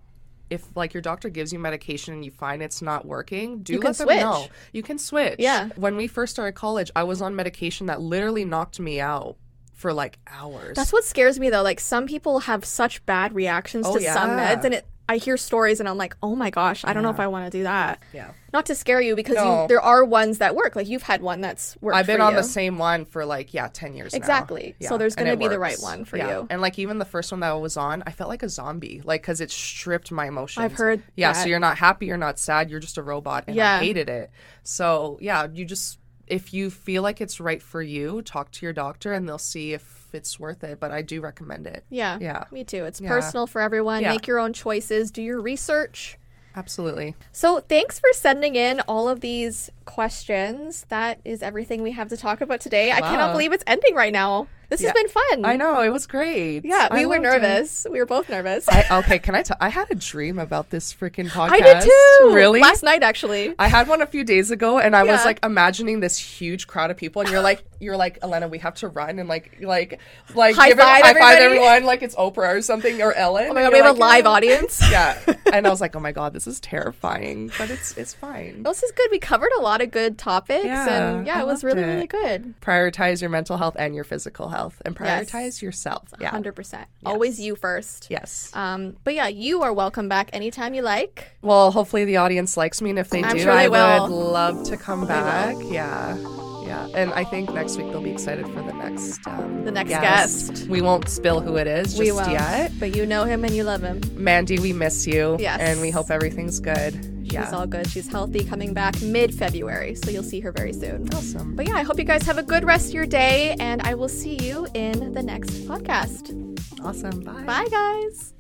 Speaker 2: if like your doctor gives you medication and you find it's not working, do
Speaker 1: You
Speaker 2: let
Speaker 1: can
Speaker 2: them know.
Speaker 1: switch.
Speaker 2: You can switch.
Speaker 1: Yeah.
Speaker 2: When we first started college, I was on medication that literally knocked me out for like hours.
Speaker 1: That's what scares me though. Like some people have such bad reactions
Speaker 2: Oh,
Speaker 1: to some meds, and it. I hear stories, and I'm like, oh my gosh, I don't know if I want to do that.
Speaker 2: yeah.
Speaker 1: Not to scare you, because
Speaker 2: No.
Speaker 1: you, there are ones that work. Like you've had one that's worked.
Speaker 2: I've been on
Speaker 1: you.
Speaker 2: the same one for like yeah, ten years. now.
Speaker 1: Exactly. So there's gonna be the right one for
Speaker 2: Yeah.
Speaker 1: you.
Speaker 2: And like even the first one that I was on, I felt like a zombie, like because it stripped my emotions.
Speaker 1: I've heard
Speaker 2: Yeah,
Speaker 1: that.
Speaker 2: so you're not happy, you're not sad, you're just a robot, and
Speaker 1: Yeah.
Speaker 2: I hated it. So yeah, you just if you feel like it's right for you, talk to your doctor, and they'll see if it's worth it. But I do recommend it.
Speaker 1: Yeah.
Speaker 2: Yeah.
Speaker 1: Me too. It's
Speaker 2: Yeah.
Speaker 1: personal for everyone.
Speaker 2: Yeah.
Speaker 1: Make your own choices. Do your research.
Speaker 2: Absolutely.
Speaker 1: So, thanks for sending in all of these questions. That is everything we have to talk about today. I cannot believe it's ending right now. This
Speaker 2: Yeah.
Speaker 1: has been fun.
Speaker 2: I know it was great.
Speaker 1: Yeah, we
Speaker 2: I
Speaker 1: were
Speaker 2: loved it.
Speaker 1: nervous. We were both nervous.
Speaker 2: I, okay, can I tell? I had a dream about this freaking podcast.
Speaker 1: I did too.
Speaker 2: Really?
Speaker 1: Last night, actually.
Speaker 2: I had one a few days ago, and I was like imagining this huge crowd of people, and you're like, you're like, Elena, we have to run and like, like, like,
Speaker 1: High
Speaker 2: give it-
Speaker 1: five
Speaker 2: high five everyone, like it's Oprah or something or Ellen.
Speaker 1: Oh my god, we have a live audience.
Speaker 2: Yeah, and I was like, oh my god, this is terrifying, but it's it's fine.
Speaker 1: This is good. We covered a lot of good topics,
Speaker 2: Yeah,
Speaker 1: and yeah,
Speaker 2: I
Speaker 1: it was really,
Speaker 2: it.
Speaker 1: really good.
Speaker 2: Prioritize your mental health and your physical health, and prioritize yourself. Yeah.
Speaker 1: Hundred percent. Always you first.
Speaker 2: Yes.
Speaker 1: Um, but yeah, you are welcome back anytime you like.
Speaker 2: Well, hopefully the audience likes me, and if they
Speaker 1: I'm
Speaker 2: do,
Speaker 1: sure they
Speaker 2: I
Speaker 1: will.
Speaker 2: would love to come back. Yeah, yeah, and I think next week they'll be excited for the next um,
Speaker 1: The next guest.
Speaker 2: We won't spill who it is just yet.
Speaker 1: but you know him and you love him.
Speaker 2: Mandy, we miss you.
Speaker 1: Yes.
Speaker 2: and we hope everything's good.
Speaker 1: She's
Speaker 2: yeah,
Speaker 1: all good. She's healthy, coming back mid February, so you'll see her very soon.
Speaker 2: awesome.
Speaker 1: But yeah, I hope you guys have a good rest of your day, and I will see you in the next podcast.
Speaker 2: Awesome. Bye.
Speaker 1: Bye, guys.